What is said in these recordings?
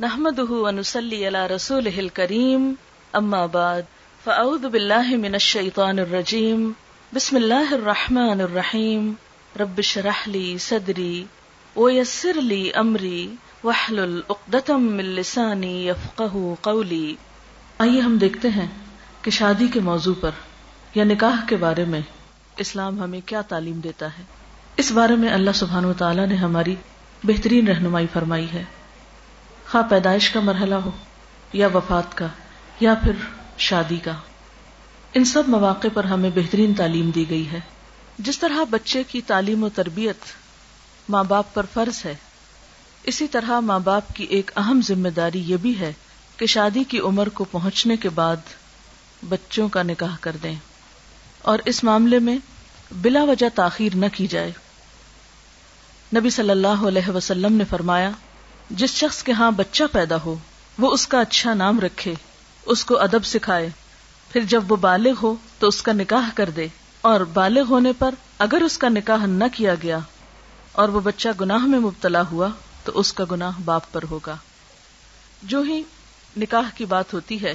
نحمده ونسلي على رسوله الكريم، أما بعد، فأعوذ بالله من الشيطان الرجيم، بسم الله الرحمن الرحيم، رب اشرح لي صدري ويسر لي أمري، واحلل عقدة من لساني يفقه قولي. آئیے ہم دیکھتے ہیں کہ شادی کے موضوع پر، یا نکاح کے بارے میں، اسلام ہمیں کیا تعلیم دیتا ہے۔ اس بارے میں اللہ سبحانہ و تعالی نے ہماری بہترین رہنمائی فرمائی ہے۔ خواہ پیدائش کا مرحلہ ہو، یا وفات کا، یا پھر شادی کا۔ ان سب مواقع پر ہمیں بہترین تعلیم دی گئی ہے۔ جس طرح بچے کی تعلیم و تربیت ماں باپ پر فرض ہے، اسی طرح ماں باپ کی ایک اہم ذمہ داری یہ بھی ہے کہ شادی کی عمر کو پہنچنے کے بعد بچوں کا نکاح کر دیں۔ اور اس معاملے میں بلا وجہ تاخیر نہ کی جائے۔ نبی صلی اللہ علیہ وسلم نے فرمایا جس شخص کے ہاں بچہ پیدا ہو، وہ اس کا اچھا نام رکھے، اس کو ادب سکھائے۔ پھر جب وہ بالغ ہو، تو اس کا نکاح کر دے۔ اور بالغ ہونے پر اگر اس کا نکاح نہ کیا گیا اور وہ بچہ گناہ میں مبتلا ہوا، تو اس کا گناہ باپ پر ہوگا۔ جو ہی نکاح کی بات ہوتی ہے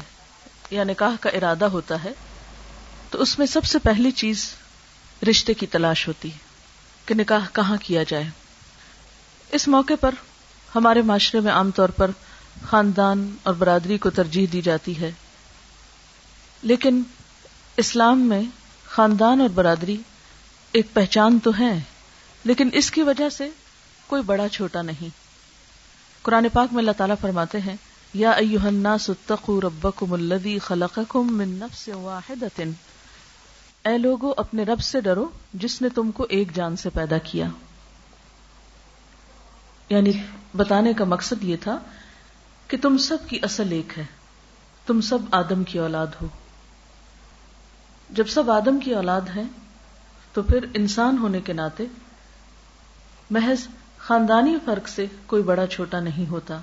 یا نکاح کا ارادہ ہوتا ہے، تو اس میں سب سے پہلی چیز رشتے کی تلاش ہوتی ہے کہ نکاح کہاں کیا جائے۔ اس موقع پر ہمارے معاشرے میں عام طور پر خاندان اور برادری کو ترجیح دی جاتی ہے۔ لیکن اسلام میں خاندان اور برادری ایک پہچان تو ہے لیکن اس کی وجہ سے کوئی بڑا چھوٹا نہیں۔ قرآن پاک میں اللہ تعالیٰ فرماتے ہیں، یا ایوہ الناس اتقوا ربکم الذی خلقکم من نفس واحدۃ۔ اے لوگو، اپنے رب سے ڈرو جس نے تم کو ایک جان سے پیدا کیا۔ یعنی بتانے کا مقصد یہ تھا کہ تم سب کی اصل ایک ہے، تم سب آدم کی اولاد ہو۔ جب سب آدم کی اولاد ہیں، تو پھر انسان ہونے کے ناطے محض خاندانی فرق سے کوئی بڑا چھوٹا نہیں ہوتا۔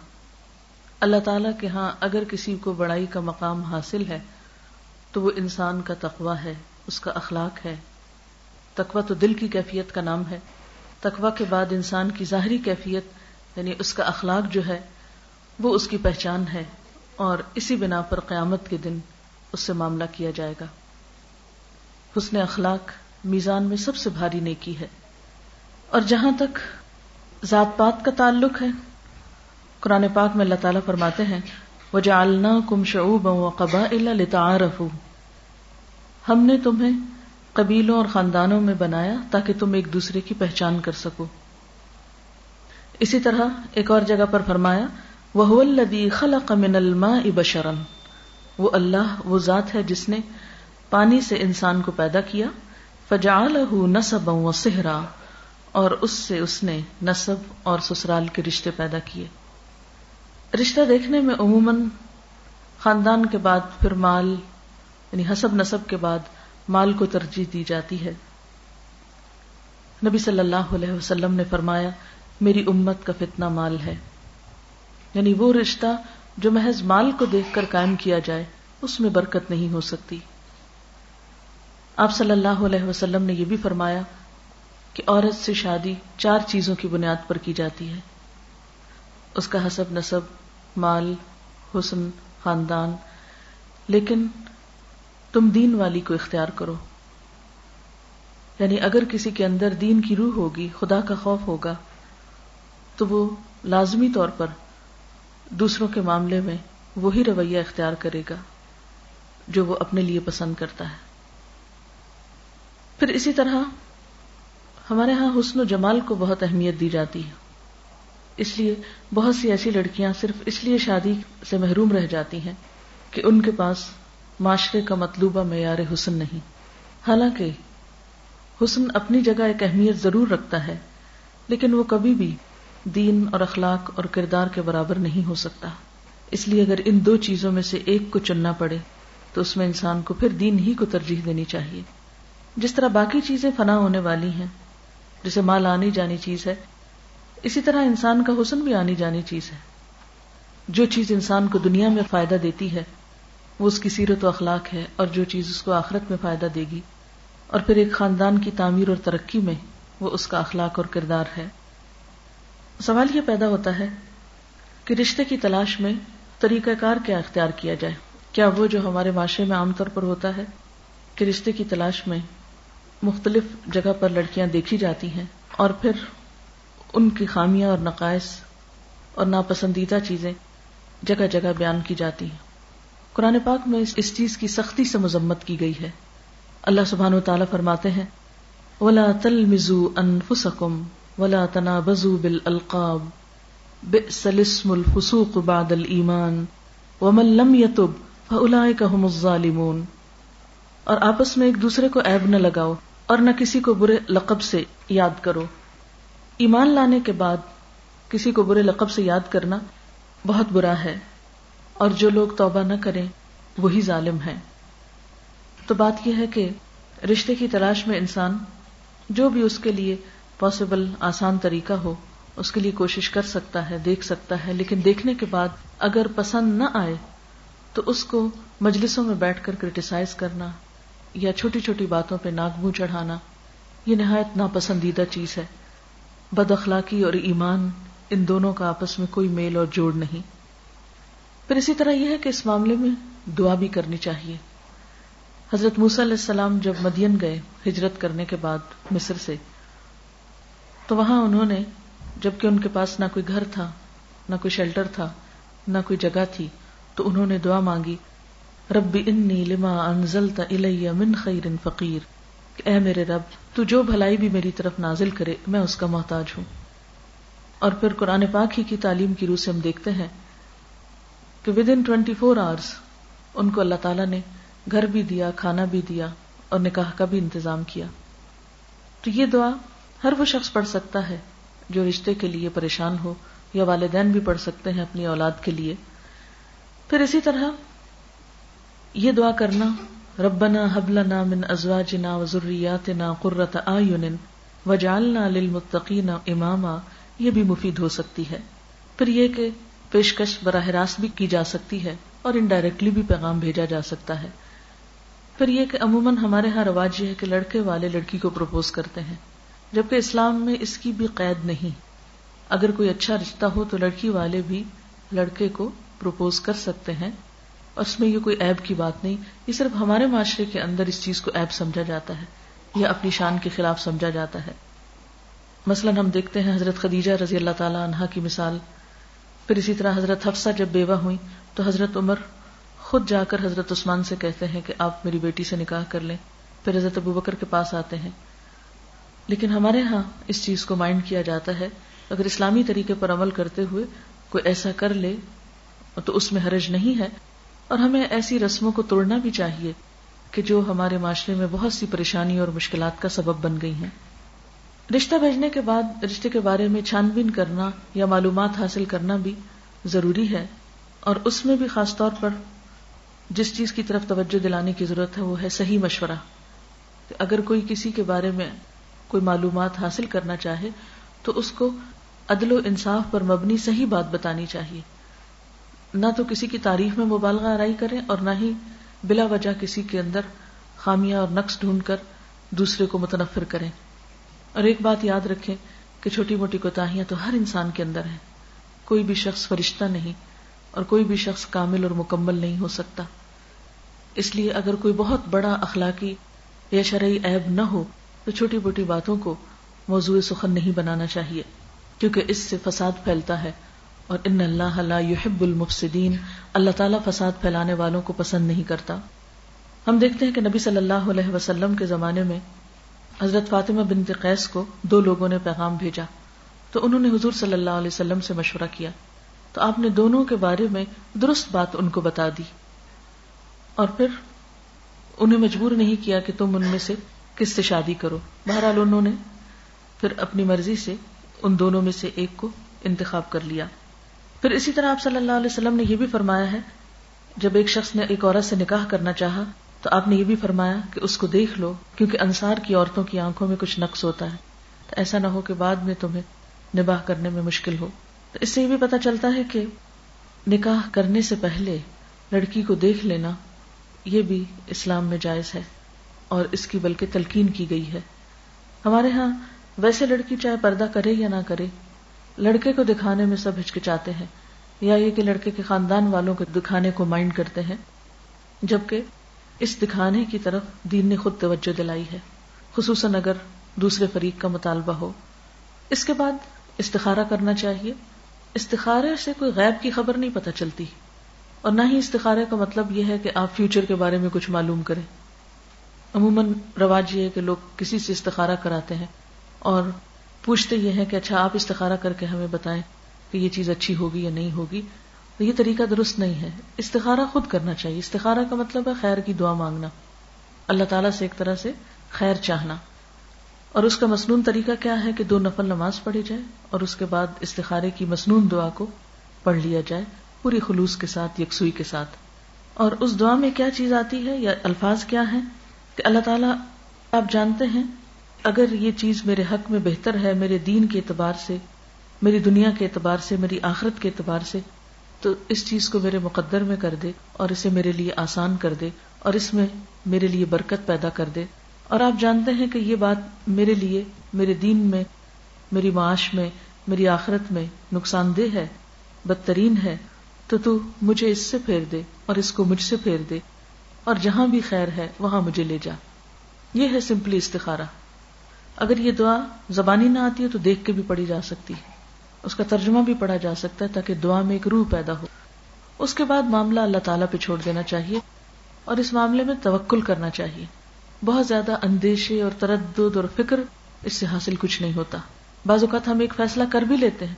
اللہ تعالی کے ہاں اگر کسی کو بڑائی کا مقام حاصل ہے، تو وہ انسان کا تقوی ہے، اس کا اخلاق ہے۔ تقوی تو دل کی کیفیت کا نام ہے، تقوی کے بعد انسان کی ظاہری کیفیت یعنی اس کا اخلاق جو ہے، وہ اس کی پہچان ہے اور اسی بنا پر قیامت کے دن اس سے معاملہ کیا جائے گا۔ حسن اخلاق میزان میں سب سے بھاری نیکی ہے۔ اور جہاں تک ذات پات کا تعلق ہے، قرآن پاک میں اللہ تعالیٰ فرماتے ہیں وہ جالنا کم شعوب و قبا اللہ ہم نے تمہیں قبیلوں اور خاندانوں میں بنایا تاکہ تم ایک دوسرے کی پہچان کر سکو۔ اسی طرح ایک اور جگہ پر فرمایا وہ الدی خلق من الماء بشرن وہ اللہ، وہ ذات ہے جس نے پانی سے انسان کو پیدا کیا۔ فجعلہ نصبا و سہرا اور اس سے اس نے نصب اور سسرال کے رشتے پیدا کیے۔ رشتہ دیکھنے میں عموماً خاندان کے بعد پھر مال یعنی حسب نصب کے بعد مال کو ترجیح دی جاتی ہے۔ نبی صلی اللہ علیہ وسلم نے فرمایا میری امت کا فتنہ مال ہے۔ یعنی وہ رشتہ جو محض مال کو دیکھ کر قائم کیا جائے، اس میں برکت نہیں ہو سکتی۔ آپ صلی اللہ علیہ وسلم نے یہ بھی فرمایا کہ عورت سے شادی چار چیزوں کی بنیاد پر کی جاتی ہے۔ اس کا حسب نصب، مال، حسن، خاندان۔ لیکن تم دین والی کو اختیار کرو۔ یعنی اگر کسی کے اندر دین کی روح ہوگی، خدا کا خوف ہوگا تو وہ لازمی طور پر دوسروں کے معاملے میں وہی رویہ اختیار کرے گا جو وہ اپنے لیے پسند کرتا ہے۔ پھر اسی طرح ہمارے ہاں حسن و جمال کو بہت اہمیت دی جاتی ہے۔ اس لیے بہت سی ایسی لڑکیاں صرف اس لیے شادی سے محروم رہ جاتی ہیں کہ ان کے پاس معاشرے کا مطلوبہ معیار حسن نہیں۔ حالانکہ حسن اپنی جگہ ایک اہمیت ضرور رکھتا ہے، لیکن وہ کبھی بھی دین اور اخلاق اور کردار کے برابر نہیں ہو سکتا۔ اس لیے اگر ان دو چیزوں میں سے ایک کو چننا پڑے، تو اس میں انسان کو پھر دین ہی کو ترجیح دینی چاہیے۔ جس طرح باقی چیزیں فنا ہونے والی ہیں، جسے مال آنی جانی چیز ہے، اسی طرح انسان کا حسن بھی آنی جانی چیز ہے۔ جو چیز انسان کو دنیا میں فائدہ دیتی ہے، وہ اس کی سیرت و اخلاق ہے اور جو چیز اس کو آخرت میں فائدہ دے گی۔ اور پھر ایک خاندان کی تعمیر اور ترقی میں وہ اس کا اخلاق اور کردار ہے۔ سوال یہ پیدا ہوتا ہے کہ رشتے کی تلاش میں طریقہ کار کیا اختیار کیا جائے؟ کیا وہ جو ہمارے معاشرے میں عام طور پر ہوتا ہے کہ رشتے کی تلاش میں مختلف جگہ پر لڑکیاں دیکھی جاتی ہیں اور پھر ان کی خامیاں اور نقائص اور ناپسندیدہ چیزیں جگہ جگہ بیان کی جاتی ہیں؟ قرآن پاک میں اس چیز کی سختی سے مذمت کی گئی ہے۔ اللہ سبحان و تعالیٰ فرماتے ہیں، ولا تل مزو انفسکم ولا تنا بزو بل القاب بسلسم الفسوق بعد الایمان ومن لم يتب فاولئک هم الظالمون۔ اور آپس میں ایک دوسرے کو عیب نہ لگاؤ اور نہ کسی کو برے لقب سے یاد کرو۔ ایمان لانے کے بعد کسی کو برے لقب سے یاد کرنا بہت برا ہے اور جو لوگ توبہ نہ کریں وہی ظالم ہیں۔ تو بات یہ ہے کہ رشتے کی تلاش میں انسان جو بھی اس کے لیے پاسبل آسان طریقہ ہو، اس کے لیے کوشش کر سکتا ہے، دیکھ سکتا ہے، لیکن دیکھنے کے بعد اگر پسند نہ آئے، تو اس کو مجلسوں میں بیٹھ کر کریٹیسائز کرنا یا چھوٹی چھوٹی باتوں پہ ناک منہ چڑھانا، یہ نہایت ناپسندیدہ چیز ہے۔ بد اخلاقی اور ایمان ان دونوں کا آپس میں کوئی میل اور جوڑ نہیں۔ پھر اسی طرح یہ ہے کہ اس معاملے میں دعا بھی کرنی چاہیے۔ حضرت موسی علیہ السلام جب مدین گئے، ہجرت کرنے کے بعد مصر سے تو وہاں انہوں نے، جبکہ ان کے پاس نہ کوئی گھر تھا، نہ کوئی شیلٹر تھا، نہ کوئی جگہ تھی، تو انہوں نے دعا مانگی، رب انی لما انزلت الی من خیر فقیر، کہ اے میرے رب، تو جو بھلائی بھی میری طرف نازل کرے، میں اس کا محتاج ہوں۔ اور پھر قرآن پاک ہی کی تعلیم کی روح سے ہم دیکھتے ہیں کہ with in twenty four hours ان کو اللہ تعالیٰ نے گھر بھی دیا، کھانا بھی دیا اور نکاح کا بھی انتظام کیا۔ تو یہ دعا ہر وہ شخص پڑھ سکتا ہے جو رشتے کے لیے پریشان ہو یا والدین بھی پڑھ سکتے ہیں اپنی اولاد کے لیے۔ پھر اسی طرح یہ دعا کرنا، ربنا حبلنا من ازواجنا وذرياتنا قرة اعين وجعلنا للمتقين اماما، یہ بھی مفید ہو سکتی ہے۔ پھر یہ کہ پیشکش براہ راست بھی کی جا سکتی ہے اور انڈائریکٹلی بھی پیغام بھیجا جا سکتا ہے۔ پھر یہ کہ عموماً ہمارے ہاں رواج یہ ہے کہ لڑکے والے لڑکی کو پروپوز کرتے ہیں۔ جبکہ اسلام میں اس کی بھی قید نہیں۔ اگر کوئی اچھا رشتہ ہو تو لڑکی والے بھی لڑکے کو پروپوز کر سکتے ہیں۔ اور اس میں یہ کوئی ایب کی بات نہیں یہ صرف ہمارے معاشرے کے اندر اس چیز کو ایب سمجھا جاتا ہے یا اپنی شان کے خلاف سمجھا جاتا ہے۔ مثلاً ہم دیکھتے ہیں حضرت خدیجہ رضی اللہ تعالیٰ عنہا کی مثال۔ پھر اسی طرح حضرت حفصہ جب بیوہ ہوئی تو حضرت عمر خود جا کر حضرت عثمان سے کہتے ہیں کہ آپ میری بیٹی سے نکاح کر لیں۔ پھر حضرت ابو بکر کے پاس آتے ہیں۔ لیکن ہمارے ہاں اس چیز کو مائنڈ کیا جاتا ہے، اگر اسلامی طریقے پر عمل کرتے ہوئے کوئی ایسا کر لے، تو اس میں حرج نہیں ہے۔ اور ہمیں ایسی رسموں کو توڑنا بھی چاہیے کہ جو ہمارے معاشرے میں بہت سی پریشانی اور مشکلات کا سبب بن گئی ہیں۔ رشتہ بھیجنے کے بعد، رشتے کے بارے میں چھان بین کرنا یا معلومات حاصل کرنا بھی ضروری ہے۔ اور اس میں بھی خاص طور پر جس چیز کی طرف توجہ دلانے کی ضرورت ہے، وہ ہے صحیح مشورہ۔ اگر کوئی کسی کے بارے میں کوئی معلومات حاصل کرنا چاہے تو اس کو عدل و انصاف پر مبنی صحیح بات بتانی چاہیے۔ نہ تو کسی کی تعریف میں مبالغہ آرائی کریں اور نہ ہی بلا وجہ کسی کے اندر خامیاں اور نقص ڈھونڈ کر دوسرے کو متنفر کریں۔ اور ایک بات یاد رکھیں کہ چھوٹی موٹی کوتاہیاں تو ہر انسان کے اندر ہیں۔ کوئی بھی شخص فرشتہ نہیں اور کوئی بھی شخص کامل اور مکمل نہیں ہو سکتا۔ اس لیے اگر کوئی بہت بڑا اخلاقی یا شرعی عیب نہ ہو تو چھوٹی موٹی باتوں کو موضوع سخن نہیں بنانا چاہیے، کیونکہ اس سے فساد پھیلتا ہے۔ اور ان اللہ لا يحب المفسدین، اللہ تعالیٰ فساد پھیلانے والوں کو پسند نہیں کرتا۔ ہم دیکھتے ہیں کہ نبی صلی اللہ علیہ وسلم کے زمانے میں حضرت فاطمہ بنت قیس کو دو لوگوں نے پیغام بھیجا۔ تو انہوں نے حضور صلی اللہ علیہ وسلم سے مشورہ کیا۔ تو آپ نے دونوں کے بارے میں درست بات ان کو بتا دی۔ اور پھر انہیں مجبور نہیں کیا کہ تم ان میں سے کس سے شادی کرو؟ بہرحال انہوں نے پھر اپنی مرضی سے ان دونوں میں سے ایک کو انتخاب کر لیا۔ پھر اسی طرح آپ صلی اللہ علیہ وسلم نے یہ بھی فرمایا ہے، جب ایک شخص نے ایک عورت سے نکاح کرنا چاہا، تو آپ نے یہ بھی فرمایا کہ اس کو دیکھ لو، کیونکہ انصار کی عورتوں کی آنکھوں میں کچھ نقص ہوتا ہے۔ تو ایسا نہ ہو کہ بعد میں تمہیں نباہ کرنے میں مشکل ہو۔ تو اس سے یہ بھی پتا چلتا ہے کہ نکاح کرنے سے پہلے لڑکی کو دیکھ لینا یہ بھی اسلام میں جائز ہے۔ اور اس کی بلکہ تلقین کی گئی ہے۔ ہمارے ہاں ویسے لڑکی چاہے پردہ کرے یا نہ کرے، لڑکے کو دکھانے میں سب ہچکچاتے ہیں، یا یہ کہ لڑکے کے خاندان والوں کو دکھانے کو مائنڈ کرتے ہیں۔ جبکہ اس دکھانے کی طرف دین نے خود توجہ دلائی ہے، خصوصاً اگر دوسرے فریق کا مطالبہ ہو۔ اس کے بعد استخارہ کرنا چاہیے۔ استخارے سے کوئی غیب کی خبر نہیں پتہ چلتی۔ اور نہ ہی استخارے کا مطلب یہ ہے کہ آپ فیوچر کے بارے میں کچھ معلوم کریں۔ عموماً رواج یہ ہے کہ لوگ کسی سے استخارہ کراتے ہیں اور پوچھتے یہ ہیں کہ اچھا آپ استخارہ کر کے ہمیں بتائیں کہ یہ چیز اچھی ہوگی یا نہیں ہوگی۔ تو یہ طریقہ درست نہیں ہے۔ استخارہ خود کرنا چاہیے۔ استخارہ کا مطلب ہے خیر کی دعا مانگنا۔ اللہ تعالیٰ سے ایک طرح سے خیر چاہنا۔ اور اس کا مصنون طریقہ کیا ہے کہ دو نفل نماز پڑھی جائے اور اس کے بعد استخارے کی مصنون دعا کو پڑھ لیا جائے، پوری خلوص کے ساتھ، یکسوئی کے ساتھ۔ اور اس دعا میں کیا چیز آتی ہے یا الفاظ کیا ہے کہ اللہ تعالیٰ، آپ جانتے ہیں، اگر یہ چیز میرے حق میں بہتر ہے، میرے دین کے اعتبار سے، میری دنیا کے اعتبار سے، میری آخرت کے اعتبار سے، تو اس چیز کو میرے مقدر میں کر دے اور اسے میرے لیے آسان کر دے اور اس میں میرے لیے برکت پیدا کر دے۔ اور آپ جانتے ہیں کہ یہ بات میرے لیے، میرے دین میں، میری معاش میں، میری آخرت میں نقصان دہ ہے، بدترین ہے، تو تو مجھے اس سے پھیر دے اور اس کو مجھ سے پھیر دے۔ اور جہاں بھی خیر ہے وہاں مجھے لے جا۔ یہ ہے سمپلی استخارہ۔ اگر یہ دعا زبانی نہ آتی ہے تو دیکھ کے بھی پڑھی جا سکتی ہے۔ اس کا ترجمہ بھی پڑھا جا سکتا ہے تاکہ دعا میں ایک روح پیدا ہو۔ اس کے بعد معاملہ اللہ تعالیٰ پہ چھوڑ دینا چاہیے اور اس معاملے میں توکل کرنا چاہیے۔ بہت زیادہ اندیشے اور تردد اور فکر اس سے حاصل کچھ نہیں ہوتا۔ بعض اوقات ہم ایک فیصلہ کر بھی لیتے ہیں۔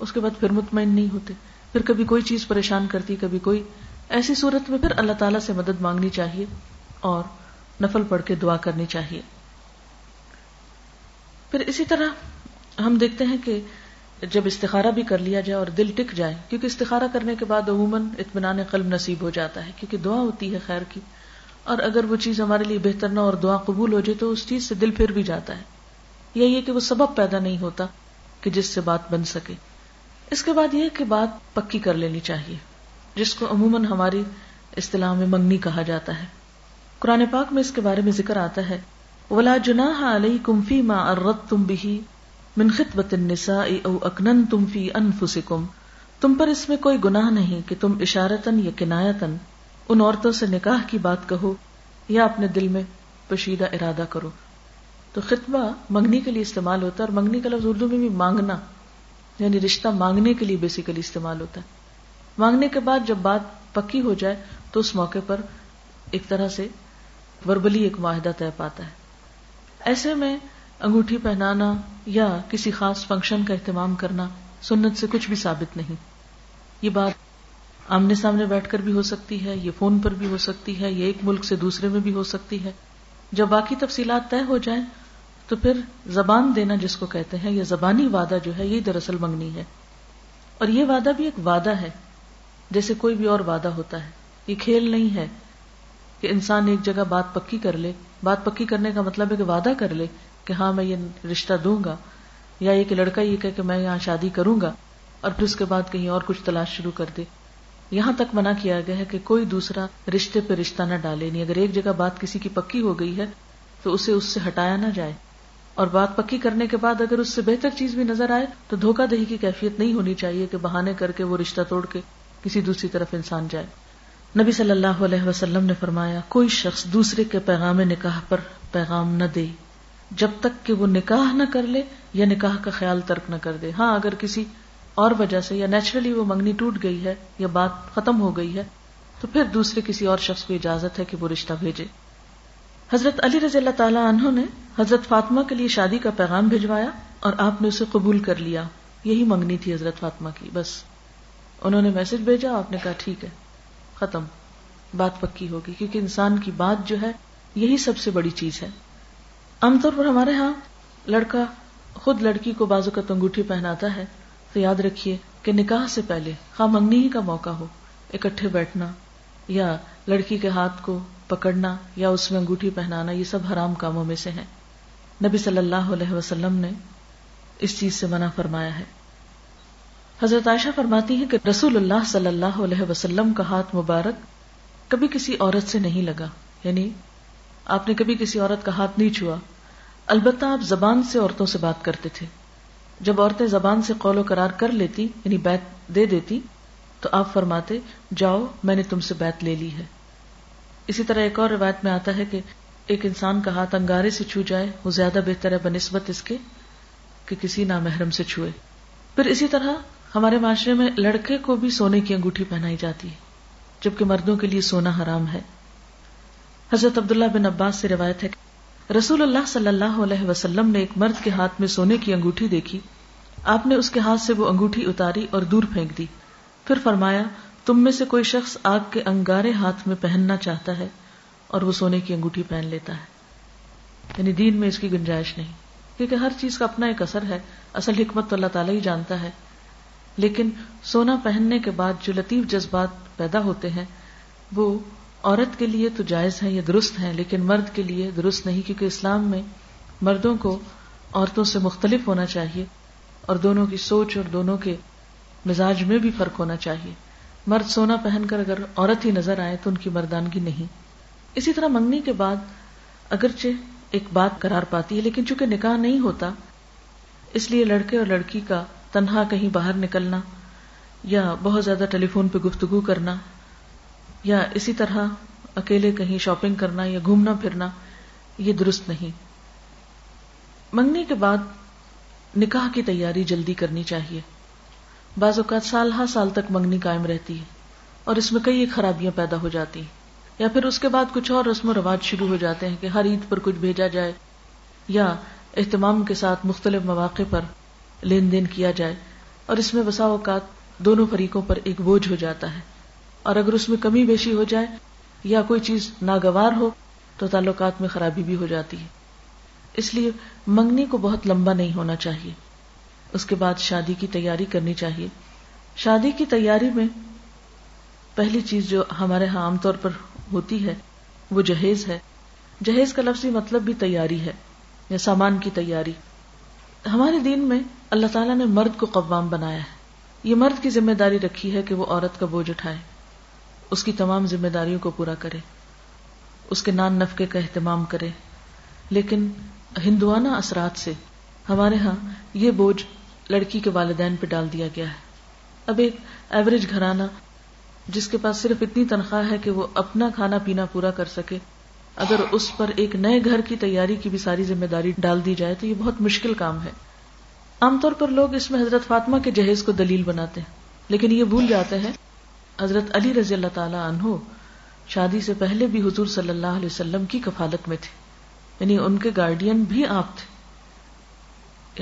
اس کے بعد پھر مطمئن نہیں ہوتے۔ پھر کبھی کوئی چیز پریشان کرتی، کبھی کوئی ایسی صورت میں پھر اللہ تعالیٰ سے مدد مانگنی چاہیے اور نفل پڑھ کے دعا کرنی چاہیے۔ پھر اسی طرح ہم دیکھتے ہیں کہ جب استخارہ بھی کر لیا جائے اور دل ٹک جائے، کیونکہ استخارہ کرنے کے بعد عموماً اطمینان قلب نصیب ہو جاتا ہے، کیونکہ دعا ہوتی ہے خیر کی۔ اور اگر وہ چیز ہمارے لیے بہتر نہ اور دعا قبول ہو جائے تو اس چیز سے دل پھر بھی جاتا ہے۔ یا یہ کہ وہ سبب پیدا نہیں ہوتا کہ جس سے بات بن سکے۔ اس کے بعد یہ کہ بات پکی کر لینی چاہیے۔ جس کو عموماً ہماری اصطلاح میں منگنی کہا جاتا ہے۔ قرآن پاک میں اس کے بارے میں ذکر آتا ہے، ولا جنا علیہ کمفی ماں ارت تم بھی من خطبت النساء او اکنن تم فی انفسکم تم پر اس میں کوئی گناہ نہیں کہ تم اشارتن یا کنایتن ان عورتوں سے نکاح کی بات کہو یا اپنے دل میں پشیدہ ارادہ کرو۔ تو خطبہ منگنی کے لیے استعمال ہوتا ہے اور منگنی کا لفظ اردو میں بھی مانگنا یعنی رشتہ مانگنے کے لیے بیسیکلی استعمال ہوتا ہے۔ مانگنے کے بعد جب بات پکی ہو جائے تو اس موقع پر ایک طرح سے وربلی ایک معاہدہ طے پاتا ہے۔ ایسے میں انگوٹھی پہنانا یا کسی خاص فنکشن کا اہتمام کرنا سنت سے کچھ بھی ثابت نہیں۔ یہ بات آمنے سامنے بیٹھ کر بھی ہو سکتی ہے، یہ فون پر بھی ہو سکتی ہے، یہ ایک ملک سے دوسرے میں بھی ہو سکتی ہے۔ جب باقی تفصیلات طے ہو جائیں تو پھر زبان دینا جس کو کہتے ہیں، یہ زبانی وعدہ جو ہے یہ دراصل منگنی ہے۔ اور یہ وعدہ بھی ایک وعدہ ہے۔ جیسے کوئی بھی اور وعدہ ہوتا ہے۔ یہ کھیل نہیں ہے کہ انسان ایک جگہ بات پکی کر لے۔ بات پکی کرنے کا مطلب ہے کہ وعدہ کر لے کہ ہاں میں یہ رشتہ دوں گا۔ یا یہ کہ لڑکا یہ کہ, کہ میں یہاں شادی کروں گا اور پھر اس کے بعد کہیں اور کچھ تلاش شروع کر دے۔ یہاں تک منع کیا گیا ہے کہ کوئی دوسرا رشتے پہ رشتہ نہ ڈالے۔ نہیں اگر ایک جگہ بات کسی کی پکی ہو گئی ہے تو اسے اس سے ہٹایا نہ جائے۔ اور بات پکی کرنے کے بعد اگر اس سے بہتر چیز بھی نظر آئے تو دھوکہ دہی کی کیفیت نہیں ہونی چاہیے کہ بہانے کر کے وہ رشتہ توڑ کے کسی دوسری طرف انسان جائے۔ نبی صلی اللہ علیہ وسلم نے فرمایا، کوئی شخص دوسرے کے پیغام نکاح پر پیغام نہ دے۔ جب تک کہ وہ نکاح نہ کر لے یا نکاح کا خیال ترک نہ کر دے۔ ہاں اگر کسی اور وجہ سے یا نیچرلی وہ منگنی ٹوٹ گئی ہے یا بات ختم ہو گئی ہے، تو پھر دوسرے کسی اور شخص کو اجازت ہے کہ وہ رشتہ بھیجے۔ حضرت علی رضی اللہ تعالیٰ عنہ نے حضرت فاطمہ کے لیے شادی کا پیغام بھجوایا اور آپ نے اسے قبول کر لیا۔ یہی منگنی تھی حضرت فاطمہ کی، بس۔ انہوں نے میسج بھیجا، آپ نے کہا ٹھیک ہے، ختم، بات پکی ہوگی، کیونکہ انسان کی بات جو ہے، یہی سب سے بڑی چیز ہے۔ عام طور پر ہمارے ہاں لڑکا خود لڑکی کو بازو کا تنگوٹھی پہناتا ہے، تو یاد رکھیے کہ نکاح سے پہلے خواہ منگنی ہی کا موقع ہو، اکٹھے بیٹھنا یا لڑکی کے ہاتھ کو پکڑنا یا اس میں انگوٹھی پہنانا، یہ سب حرام کاموں میں سے ہیں۔ نبی صلی اللہ علیہ وسلم نے اس چیز سے منع فرمایا ہے۔ حضرت عائشہ فرماتی ہیں کہ رسول اللہ صلی اللہ علیہ وسلم کا ہاتھ مبارک کبھی کسی عورت سے نہیں لگا۔ یعنی آپ نے کبھی کسی عورت کا ہاتھ نہیں چھوا۔ البتہ آپ زبان سے عورتوں سے بات کرتے تھے۔ جب عورتیں زبان سے قول و قرار کر لیتی یعنی بیت دے دیتی، تو آپ فرماتے، جاؤ، میں نے تم سے بیت لے لی ہے۔ اسی طرح ایک اور روایت میں آتا ہے کہ ایک انسان کا ہاتھ انگارے سے چھو جائے، وہ زیادہ بہتر ہے بنسبت اس کے کہ کسی نامحرم سے چھوئے۔ پھر اسی طرح ہمارے معاشرے میں لڑکے کو بھی سونے کی انگوٹھی پہنائی جاتی ہے، جبکہ مردوں کے لیے سونا حرام ہے۔ حضرت عبداللہ بن عباس سے روایت ہے رسول اللہ صلی اللہ علیہ وسلم نے ایک مرد کے ہاتھ میں سونے کی انگوٹھی دیکھی۔ آپ نے اس کے ہاتھ سے وہ انگوٹھی اتاری اور دور پھینک دی۔ پھر فرمایا، تم میں سے کوئی شخص آگ کے انگارے ہاتھ میں پہننا چاہتا ہے اور وہ سونے کی انگوٹھی پہن لیتا ہے۔ یعنی دین میں اس کی گنجائش نہیں، کیونکہ ہر چیز کا اپنا ایک اثر ہے۔ اصل حکمت تو اللہ تعالیٰ ہی جانتا ہے۔ لیکن سونا پہننے کے بعد جو لطیف جذبات پیدا ہوتے ہیں، وہ عورت کے لیے تو جائز ہے یا درست ہے لیکن مرد کے لیے درست نہیں، کیونکہ اسلام میں مردوں کو عورتوں سے مختلف ہونا چاہیے اور دونوں کی سوچ اور دونوں کے مزاج میں بھی فرق ہونا چاہیے۔ مرد سونا پہن کر اگر عورت ہی نظر آئے تو ان کی مردانگی نہیں۔ اسی طرح منگنی کے بعد اگرچہ ایک بات قرار پاتی ہے، لیکن چونکہ نکاح نہیں ہوتا، اس لیے لڑکے اور لڑکی کا تنہا کہیں باہر نکلنا یا بہت زیادہ ٹیلی فون پہ گفتگو کرنا یا اسی طرح اکیلے کہیں شاپنگ کرنا یا گھومنا پھرنا، یہ درست نہیں۔ منگنی کے بعد نکاح کی تیاری جلدی کرنی چاہیے۔ بعض اوقات سال ہر سال تک منگنی قائم رہتی ہے اور اس میں کئی خرابیاں پیدا ہو جاتی ہیں۔ یا پھر اس کے بعد کچھ اور رسم و رواج شروع ہو جاتے ہیں کہ ہر عید پر کچھ بھیجا جائے یا اہتمام کے ساتھ مختلف مواقع پر لین دین کیا جائے اور اس میں بسا اوقات دونوں فریقوں پر ایک بوجھ ہو جاتا ہے اور اگر اس میں کمی بیشی ہو جائے یا کوئی چیز ناگوار ہو تو تعلقات میں خرابی بھی ہو جاتی ہے۔ اس لیے منگنی کو بہت لمبا نہیں ہونا چاہیے۔ اس کے بعد شادی کی تیاری کرنی چاہیے۔ شادی کی تیاری میں پہلی چیز جو ہمارے ہاں عام طور پر ہوتی ہے وہ جہیز ہے۔ جہیز کا لفظی مطلب بھی تیاری ہے یا سامان کی تیاری۔ ہمارے دین میں اللہ تعالیٰ نے مرد کو قوام بنایا ہے۔ یہ مرد کی ذمہ داری رکھی ہے کہ وہ عورت کا بوجھ اٹھائے۔ اس کی تمام ذمہ داریوں کو پورا کرے۔ اس کے نان نفقے کا اہتمام کرے۔ لیکن ہندوانہ اثرات سے ہمارے ہاں یہ بوجھ لڑکی کے والدین پہ ڈال دیا گیا ہے۔ اب ایک ایوریج گھرانہ جس کے پاس صرف اتنی تنخواہ ہے کہ وہ اپنا کھانا پینا پورا کر سکے اگر اس پر ایک نئے گھر کی تیاری کی بھی ساری ذمہ داری ڈال دی جائے تو یہ بہت مشکل کام ہے۔ عام طور پر لوگ اس میں حضرت فاطمہ کے جہیز کو دلیل بناتے ہیں، لیکن یہ بھول جاتے ہیں حضرت علی رضی اللہ تعالی عنہ شادی سے پہلے بھی حضور صلی اللہ علیہ وسلم کی کفالت میں تھے۔ یعنی ان کے گارڈین بھی آپ تھے۔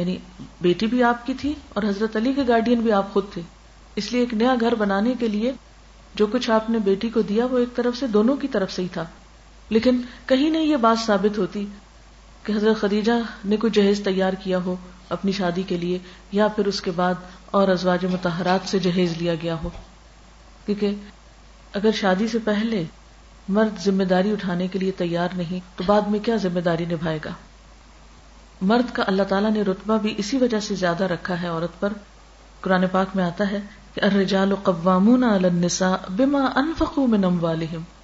یعنی بیٹی بھی آپ کی تھی اور حضرت علی کے گارڈین بھی آپ خود تھے۔ اس لیے ایک نیا گھر بنانے کے لیے جو کچھ آپ نے بیٹی کو دیا وہ ایک طرف سے دونوں کی طرف سے ہی تھا۔ لیکن کہیں نہیں یہ بات ثابت ہوتی کہ حضرت خدیجہ نے کوئی جہیز تیار کیا ہو اپنی شادی کے لیے یا پھر اس کے بعد اور ازواج متحرات سے جہیز لیا گیا ہو۔ کیونکہ اگر شادی سے پہلے مرد ذمہ داری اٹھانے کے لیے تیار نہیں تو بعد میں کیا ذمہ داری نبھائے گا؟ مرد کا اللہ تعالیٰ نے رتبہ بھی اسی وجہ سے زیادہ رکھا ہے عورت پر۔ قرآن پاک میں آتا ہے کہ الرجال قوامون علی النساء بما انفقوا من اموالهم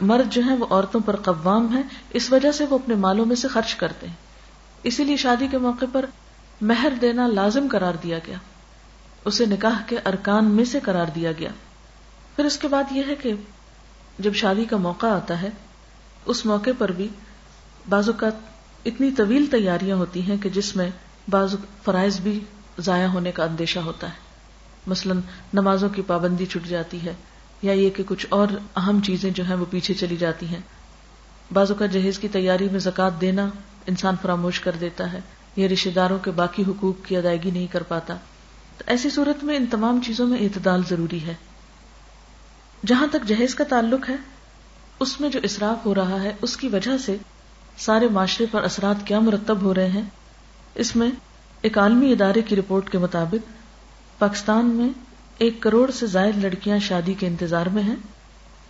مرد جو ہیں وہ عورتوں پر قوام ہیں، اس وجہ سے وہ اپنے مالوں میں سے خرچ کرتے ہیں۔ اسی لیے شادی کے موقع پر مہر دینا لازم قرار دیا گیا۔ اسے نکاح کے ارکان میں سے قرار دیا گیا۔ پھر اس کے بعد یہ ہے کہ جب شادی کا موقع آتا ہے، اس موقع پر بھی بعض اوقات اتنی طویل تیاریاں ہوتی ہیں کہ جس میں بعض فرائض بھی ضائع ہونے کا اندیشہ ہوتا ہے۔ مثلا نمازوں کی پابندی چھٹ جاتی ہے۔ یا یہ کہ کچھ اور اہم چیزیں جو ہیں وہ پیچھے چلی جاتی ہیں۔ بازو کا جہیز کی تیاری میں زکات دینا انسان فراموش کر دیتا ہے یا رشتے داروں کے باقی حقوق کی ادائیگی نہیں کر پاتا۔ تو ایسی صورت میں ان تمام چیزوں میں اعتدال ضروری ہے۔ جہاں تک جہیز کا تعلق ہے، اس میں جو اصراف ہو رہا ہے، اس کی وجہ سے سارے معاشرے پر اثرات کیا مرتب ہو رہے ہیں۔ اس میں ایک عالمی ادارے کی رپورٹ کے مطابق پاکستان میں ایک کروڑ سے زائد لڑکیاں شادی کے انتظار میں ہیں۔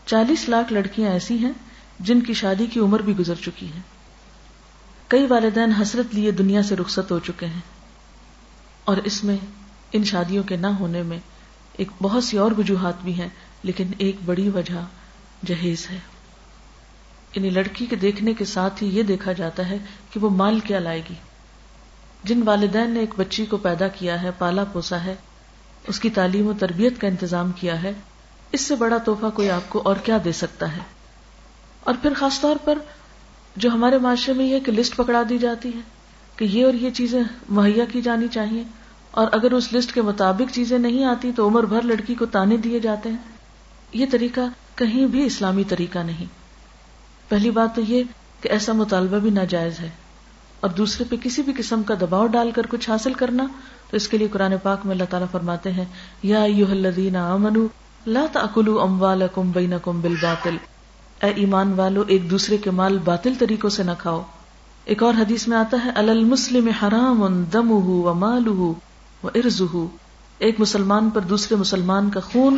چالیس لاکھ لڑکیاں ایسی ہیں جن کی شادی کی عمر بھی گزر چکی ہے۔ کئی والدین حسرت لیے دنیا سے رخصت ہو چکے ہیں۔ اور اس میں ان شادیوں کے نہ ہونے میں ایک بہت سی اور وجوہات بھی ہیں، لیکن ایک بڑی وجہ جہیز ہے۔ انہیں لڑکی کے دیکھنے کے ساتھ ہی یہ دیکھا جاتا ہے کہ وہ مال کیا لائے گی۔ جن والدین نے ایک بچی کو پیدا کیا ہے، پالا پوسا ہے اس کی تعلیم و تربیت کا انتظام کیا ہے، اس سے بڑا تحفہ کوئی آپ کو اور کیا دے سکتا ہے؟ اور پھر خاص طور پر جو ہمارے معاشرے میں یہ کہ لسٹ پکڑا دی جاتی ہے کہ یہ اور یہ چیزیں مہیا کی جانی چاہیے، اور اگر اس لسٹ کے مطابق چیزیں نہیں آتی تو عمر بھر لڑکی کو تانے دیے جاتے ہیں۔ یہ طریقہ کہیں بھی اسلامی طریقہ نہیں۔ پہلی بات تو یہ کہ ایسا مطالبہ بھی ناجائز ہے۔ اور دوسرے پہ کسی بھی قسم کا دباؤ ڈال کر کچھ حاصل کرنا تو اس کے لیے قرآن پاک میں اللہ تعالیٰ فرماتے ہیں، یا لا تاکلوا اموالکم بینکم بالباطل۔ اے ایمان والو، ایک دوسرے کے مال باطل طریقوں سے نہ کھاؤ۔ ایک اور حدیث میں آتا ہے المسلم حرام دمہ و ایک مسلمان پر دوسرے مسلمان کا خون،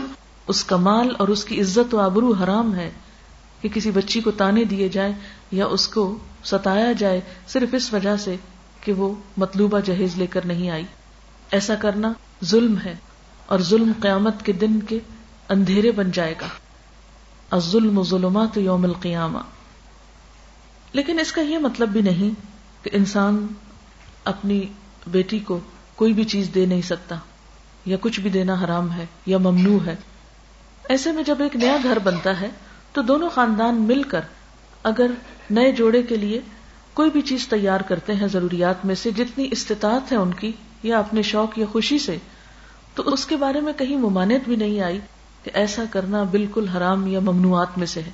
اس کا مال اور اس کی عزت و آبرو حرام ہے۔ کہ کسی بچی کو تانے دیے جائے یا اس کو ستایا جائے، صرف اس وجہ سے کہ وہ مطلوبہ جہیز لے کر نہیں آئی۔ ایسا کرنا ظلم ہے اور ظلم قیامت کے دن کے اندھیرے بن جائے گا۔ الظلم ظلمات یوم القیامہ۔ لیکن اس کا یہ مطلب بھی نہیں کہ انسان اپنی بیٹی کو کوئی بھی چیز دے نہیں سکتا یا کچھ بھی دینا حرام ہے یا ممنوع ہے۔ ایسے میں جب ایک نیا گھر بنتا ہے تو دونوں خاندان مل کر اگر نئے جوڑے کے لیے کوئی بھی چیز تیار کرتے ہیں ضروریات میں سے، جتنی استطاعت ہے ان کی یا اپنے شوق یا خوشی سے، تو اس کے بارے میں کہیں ممانت بھی نہیں آئی کہ ایسا کرنا بالکل حرام یا ممنوعات میں سے ہے۔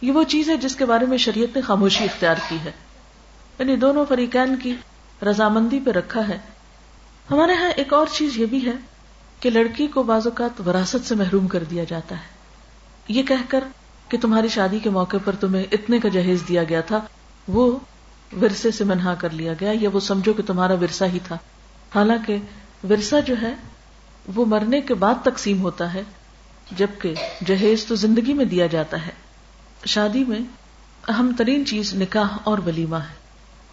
یہ وہ چیز ہے جس کے بارے میں شریعت نے خاموشی اختیار کی ہے۔ یعنی دونوں فریقین کی رضامندی پہ رکھا ہے۔ ہمارے ہاں ایک اور چیز یہ بھی ہے کہ لڑکی کو بعض اوقات وراثت سے محروم کر دیا جاتا ہے۔ یہ کہہ کر کہ تمہاری شادی کے موقع پر تمہیں اتنے کا جہیز دیا گیا تھا، وہ ورثے سے منہا کر لیا گیا یا وہ سمجھو کہ تمہارا ورثہ ہی تھا۔ حالانکہ ورثہ جو ہے وہ مرنے کے بعد تقسیم ہوتا ہے، جبکہ جہیز تو زندگی میں دیا جاتا ہے۔ شادی میں اہم ترین چیز نکاح اور ولیمہ ہے۔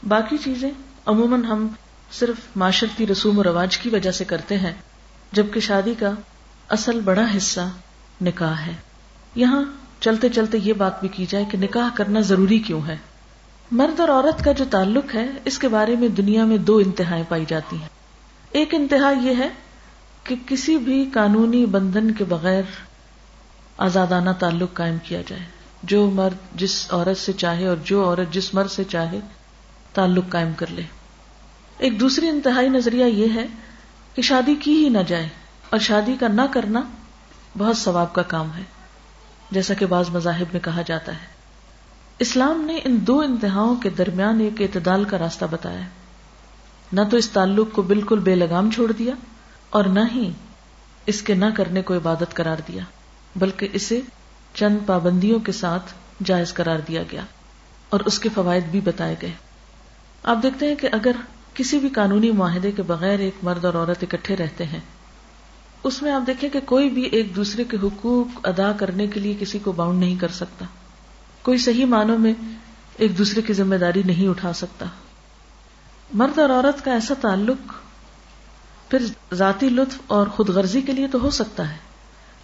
باقی چیزیں عموماً ہم صرف معاشرتی رسوم و رواج کی وجہ سے کرتے ہیں، جبکہ شادی کا اصل بڑا حصہ نکاح ہے۔ یہاں چلتے چلتے یہ بات بھی کی جائے کہ نکاح کرنا ضروری کیوں ہے۔ مرد اور عورت کا جو تعلق ہے، اس کے بارے میں دنیا میں دو انتہائیں پائی جاتی ہیں۔ ایک انتہا یہ ہے کہ کسی بھی قانونی بندھن کے بغیر آزادانہ تعلق قائم کیا جائے۔ جو مرد جس عورت سے چاہے اور جو عورت جس مرد سے چاہے تعلق قائم کر لے۔ ایک دوسری انتہائی نظریہ یہ ہے کہ شادی کی ہی نہ جائے اور شادی کا نہ کرنا بہت ثواب کا کام ہے، جیسا کہ بعض مذاہب میں کہا جاتا ہے۔ اسلام نے ان دو انتہاؤں کے درمیان ایک اعتدال کا راستہ بتایا۔ نہ تو اس تعلق کو بالکل بے لگام چھوڑ دیا اور نہ ہی اس کے نہ کرنے کو عبادت قرار دیا، بلکہ اسے چند پابندیوں کے ساتھ جائز قرار دیا گیا اور اس کے فوائد بھی بتائے گئے۔ آپ دیکھتے ہیں کہ اگر کسی بھی قانونی معاہدے کے بغیر ایک مرد اور عورت اکٹھے رہتے ہیں، اس میں آپ دیکھیں کہ کوئی بھی ایک دوسرے کے حقوق ادا کرنے کے لیے کسی کو باؤنڈ نہیں کر سکتا۔ کوئی صحیح معنوں میں ایک دوسرے کی ذمہ داری نہیں اٹھا سکتا۔ مرد اور عورت کا ایسا تعلق پھر ذاتی لطف اور خود غرضی کے لیے تو ہو سکتا ہے،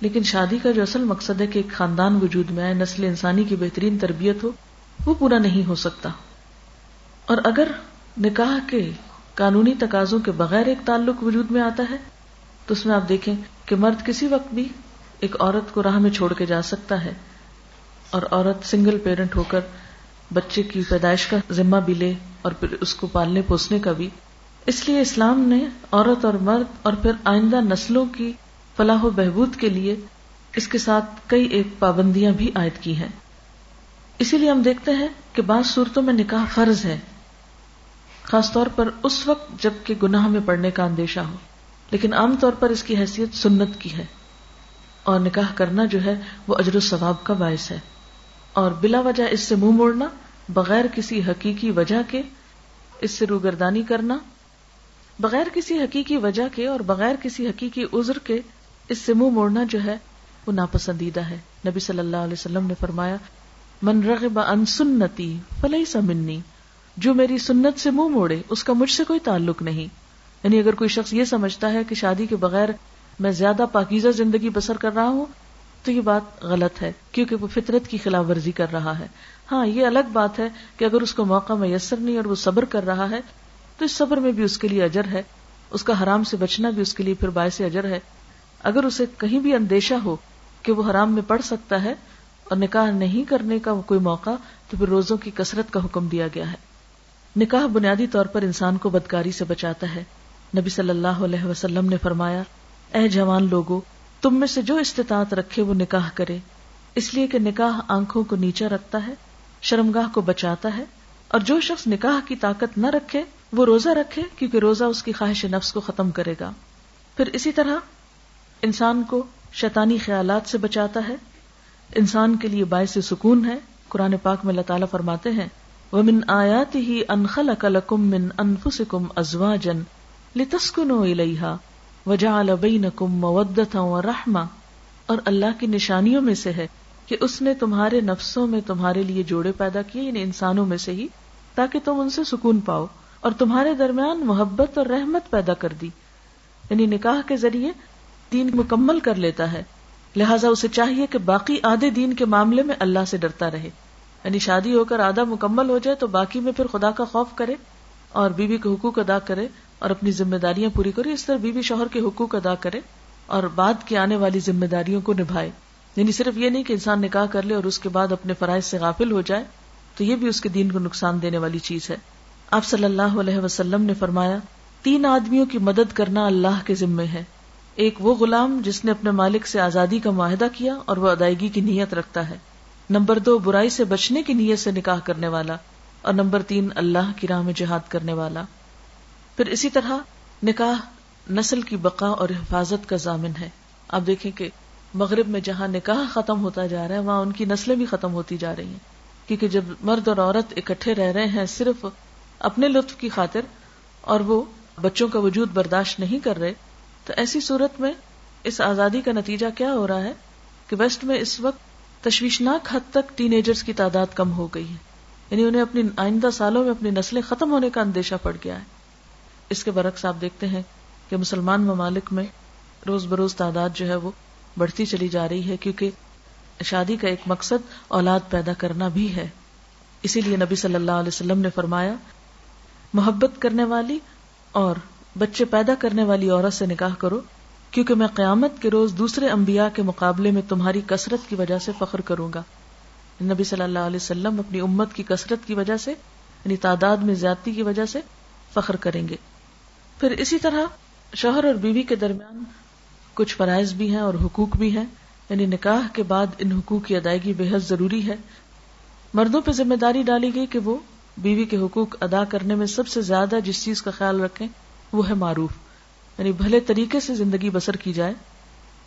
لیکن شادی کا جو اصل مقصد ہے کہ ایک خاندان وجود میں آئے، نسل انسانی کی بہترین تربیت ہو، وہ پورا نہیں ہو سکتا۔ اور اگر نکاح کے قانونی تقاضوں کے بغیر ایک تعلق وجود میں آتا ہے، تو اس میں آپ دیکھیں کہ مرد کسی وقت بھی ایک عورت کو راہ میں چھوڑ کے جا سکتا ہے اور عورت سنگل پیرنٹ ہو کر بچے کی پیدائش کا ذمہ بھی لے۔ اور پھر اس کو پالنے پوسنے کا بھی۔ اس لیے اسلام نے عورت اور مرد اور پھر آئندہ نسلوں کی فلاح و بہبود کے لیے اس کے ساتھ کئی ایک پابندیاں بھی عائد کی ہیں۔ اسی لیے ہم دیکھتے ہیں کہ بعض صورتوں میں نکاح فرض ہے، خاص طور پر اس وقت جبکہ گناہ میں پڑنے کا اندیشہ ہو۔ لیکن عام طور پر اس کی حیثیت سنت کی ہے۔ اور نکاح کرنا جو ہے وہ اجر و ثواب کا باعث ہے۔ اور بلا وجہ اس سے منہ موڑنا بغیر کسی حقیقی وجہ کے اس سے روگردانی کرنا، بغیر کسی حقیقی وجہ کے اور بغیر کسی حقیقی عذر کے اس سے منہ موڑنا جو ہے، وہ ناپسندیدہ ہے۔ نبی صلی اللہ علیہ وسلم نے فرمایا، من رغب ان سنتی فلئی منی جو میری سنت سے منہ موڑے، اس کا مجھ سے کوئی تعلق نہیں۔ یعنی اگر کوئی شخص یہ سمجھتا ہے کہ شادی کے بغیر میں زیادہ پاکیزہ زندگی بسر کر رہا ہوں تو یہ بات غلط ہے، کیونکہ وہ فطرت کی خلاف ورزی کر رہا ہے۔ ہاں یہ الگ بات ہے کہ اگر اس کو موقع میسر نہیں اور وہ صبر کر رہا ہے، تو اس صبر میں بھی اس کے لیے اجر ہے۔ اس کا حرام سے بچنا بھی اس کے لیے پھر باعث اجر ہے۔ اگر اسے کہیں بھی اندیشہ ہو کہ وہ حرام میں پڑ سکتا ہے اور نکاح نہیں کرنے کا کوئی موقع، تو پھر روزوں کی کثرت کا حکم دیا گیا ہے۔ نکاح بنیادی طور پر انسان کو بدکاری سے بچاتا ہے۔ نبی صلی اللہ علیہ وسلم نے فرمایا، اے جوان لوگوں تم میں سے جو استطاعت رکھے وہ نکاح کرے۔ اس لیے کہ نکاح آنکھوں کو نیچا رکھتا ہے، شرمگاہ کو بچاتا ہے، اور جو شخص نکاح کی طاقت نہ رکھے، وہ روزہ رکھے، کیونکہ روزہ اس کی خواہش نفس کو ختم کرے گا۔ پھر اسی طرح، انسان کو شیطانی خیالات سے بچاتا ہے۔ انسان کے لیے باعث سکون ہے۔ قرآن پاک میں اللہ تعالیٰ فرماتے ہیں وہ من آیات ہی انخل اکلکم من انفسکم ازواجن لتسکنو الیہا وجعل بینکم مودتا و رحمہ، اور اللہ کی نشانیوں میں سے ہے کہ اس نے تمہارے نفسوں میں تمہارے لیے جوڑے پیدا کیے یعنی انسانوں میں سے ہی، تاکہ تم ان سے سکون پاؤ اور تمہارے درمیان محبت اور رحمت پیدا کر دی۔ یعنی نکاح کے ذریعے دین مکمل کر لیتا ہے۔ لہٰذا اسے چاہیے کہ باقی آدھے دین کے معاملے میں اللہ سے ڈرتا رہے۔ یعنی شادی ہو کر آدھا مکمل ہو جائے تو باقی میں پھر خدا کا خوف کرے اور بیوی کے حقوق ادا کرے۔ اور اپنی ذمہ داریاں پوری کرے، اس طرح بیوی شوہر کے حقوق ادا کرے اور بعد کی آنے والی ذمہ داریوں کو نبھائے۔ یعنی صرف یہ نہیں کہ انسان نکاح کر لے اور اس کے بعد اپنے فرائض سے غافل ہو جائے، تو یہ بھی اس کے دین کو نقصان دینے والی چیز ہے۔ آپ صلی اللہ علیہ وسلم نے فرمایا، تین آدمیوں کی مدد کرنا اللہ کے ذمے ہے۔ ایک وہ غلام جس نے اپنے مالک سے آزادی کا معاہدہ کیا اور وہ ادائیگی کی نیت رکھتا ہے۔ نمبر دو، برائی سے بچنے کی نیت سے نکاح کرنے والا۔ اور نمبر تین، اللہ کی راہ میں جہاد کرنے والا۔ پھر اسی طرح نکاح نسل کی بقا اور حفاظت کا ضامن ہے۔ آپ دیکھیں کہ مغرب میں جہاں نکاح ختم ہوتا جا رہا ہے، وہاں ان کی نسلیں بھی ختم ہوتی جا رہی ہیں۔ کیونکہ جب مرد اور عورت اکٹھے رہ رہے ہیں صرف اپنے لطف کی خاطر اور وہ بچوں کا وجود برداشت نہیں کر رہے، تو ایسی صورت میں اس آزادی کا نتیجہ کیا ہو رہا ہے کہ ویسٹ میں اس وقت تشویشناک حد تک ٹین ایجرز کی تعداد کم ہو گئی ہے۔ یعنی انہیں اپنی آئندہ سالوں میں اپنی نسلیں ختم ہونے کا اندیشہ پڑ گیا ہے۔ اس کے برعکس آپ دیکھتے ہیں کہ مسلمان ممالک میں روز بروز تعداد جو ہے وہ بڑھتی چلی جا رہی ہے، کیونکہ شادی کا ایک مقصد اولاد پیدا کرنا بھی ہے۔ اسی لیے نبی صلی اللہ علیہ وسلم نے فرمایا، محبت کرنے والی اور بچے پیدا کرنے والی عورت سے نکاح کرو، کیونکہ میں قیامت کے روز دوسرے انبیاء کے مقابلے میں تمہاری کثرت کی وجہ سے فخر کروں گا۔ نبی صلی اللہ علیہ وسلم اپنی امت کی کثرت کی وجہ سے یعنی تعداد میں زیادتی کی وجہ سے فخر کریں گے۔ پھر اسی طرح شوہر اور بیوی کے درمیان کچھ فرائض بھی ہیں اور حقوق بھی ہیں یعنی نکاح کے بعد ان حقوق کی ادائیگی بے حد ضروری ہے۔ مردوں پہ ذمہ داری ڈالی گئی کہ وہ بیوی کے حقوق ادا کرنے میں سب سے زیادہ جس چیز کا خیال رکھیں وہ ہے معروف۔ یعنی بھلے طریقے سے زندگی بسر کی جائے،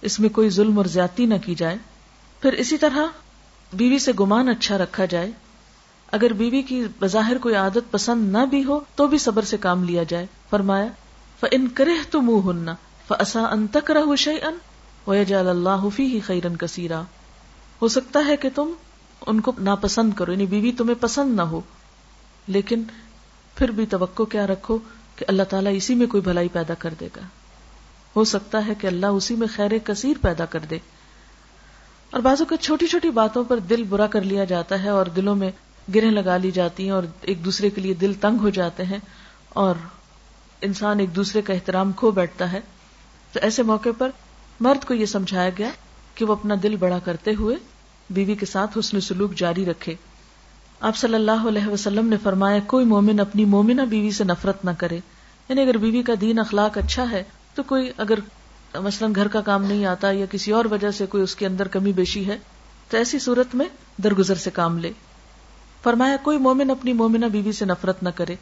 اس میں کوئی ظلم اور زیادتی نہ کی جائے۔ پھر اسی طرح بیوی سے گمان اچھا رکھا جائے اگر بیوی کی بظاہر کوئی عادت پسند نہ بھی ہو تو بھی صبر سے کام لیا جائے۔ فرمایا فن کرے تو منہ ہننا فسا ان تک رہ شی ان اللہ فی خیرن کثیرا ہو سکتا ہے کہ تم ان کو ناپسند کرو یعنی بیوی تمہیں پسند نہ ہو۔ لیکن پھر بھی توقع کیا رکھو کہ اللہ تعالیٰ اسی میں کوئی بھلائی پیدا کر دے گا۔ ہو سکتا ہے کہ اللہ اسی میں خیر کثیر پیدا کر دے۔ اور بازو کا چھوٹی چھوٹی باتوں پر دل برا کر لیا جاتا ہے اور دلوں میں گرہ لگا لی جاتی ہیں اور ایک دوسرے کے لیے دل تنگ ہو جاتے ہیں اور انسان ایک دوسرے کا احترام کھو بیٹھتا ہے۔ تو ایسے موقع پر مرد کو یہ سمجھایا گیا کہ وہ اپنا دل بڑا کرتے ہوئے بیوی کے ساتھ حسن سلوک جاری رکھے۔ آپ صلی اللہ علیہ وسلم نے فرمایا، کوئی مومن اپنی مومنہ بیوی سے نفرت نہ کرے۔ یعنی اگر بیوی کا دین اخلاق اچھا ہے، تو کوئی اگر مثلاً گھر کا کام نہیں آتا یا کسی اور وجہ سے کوئی اس کے اندر کمی بیشی ہے، تو ایسی صورت میں درگزر سے کام لے۔ فرمایا، کوئی مومن اپنی مومنہ بیوی سے نفرت نہ کرے۔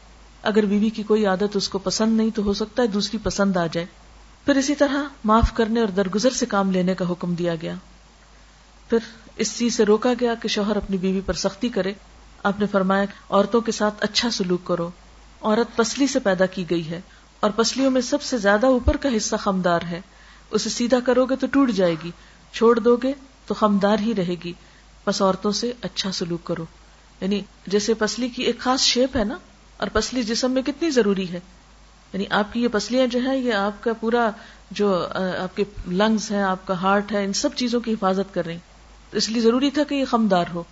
اگر بیوی کی کوئی عادت اس کو پسند نہیں تو ہو سکتا ہے دوسری پسند آ جائے۔ پھر اسی طرح معاف کرنے اور درگزر سے کام لینے کا حکم دیا گیا۔ پھر اس چیز سے روکا گیا کہ شوہر اپنی بیوی پر سختی کرے۔ آپ نے فرمایا، عورتوں کے ساتھ اچھا سلوک کرو۔ عورت پسلی سے پیدا کی گئی ہے اور پسلیوں میں سب سے زیادہ اوپر کا حصہ خمدار ہے۔ اسے سیدھا کرو گے تو ٹوٹ جائے گی۔ چھوڑ دو گے تو خمدار ہی رہے گی۔ بس عورتوں سے اچھا سلوک کرو۔ یعنی جیسے پسلی کی ایک خاص شیپ ہے نا، اور پسلی جسم میں کتنی ضروری ہے۔ یعنی آپ کی یہ پسلیاں جو ہیں، یہ آپ کا پورا جو آپ کے لنگس ہیں، آپ کا ہارٹ ہے، ان سب چیزوں کی حفاظت کر رہی تو اس لیے ضروری تھا کہ یہ خمدار ہو۔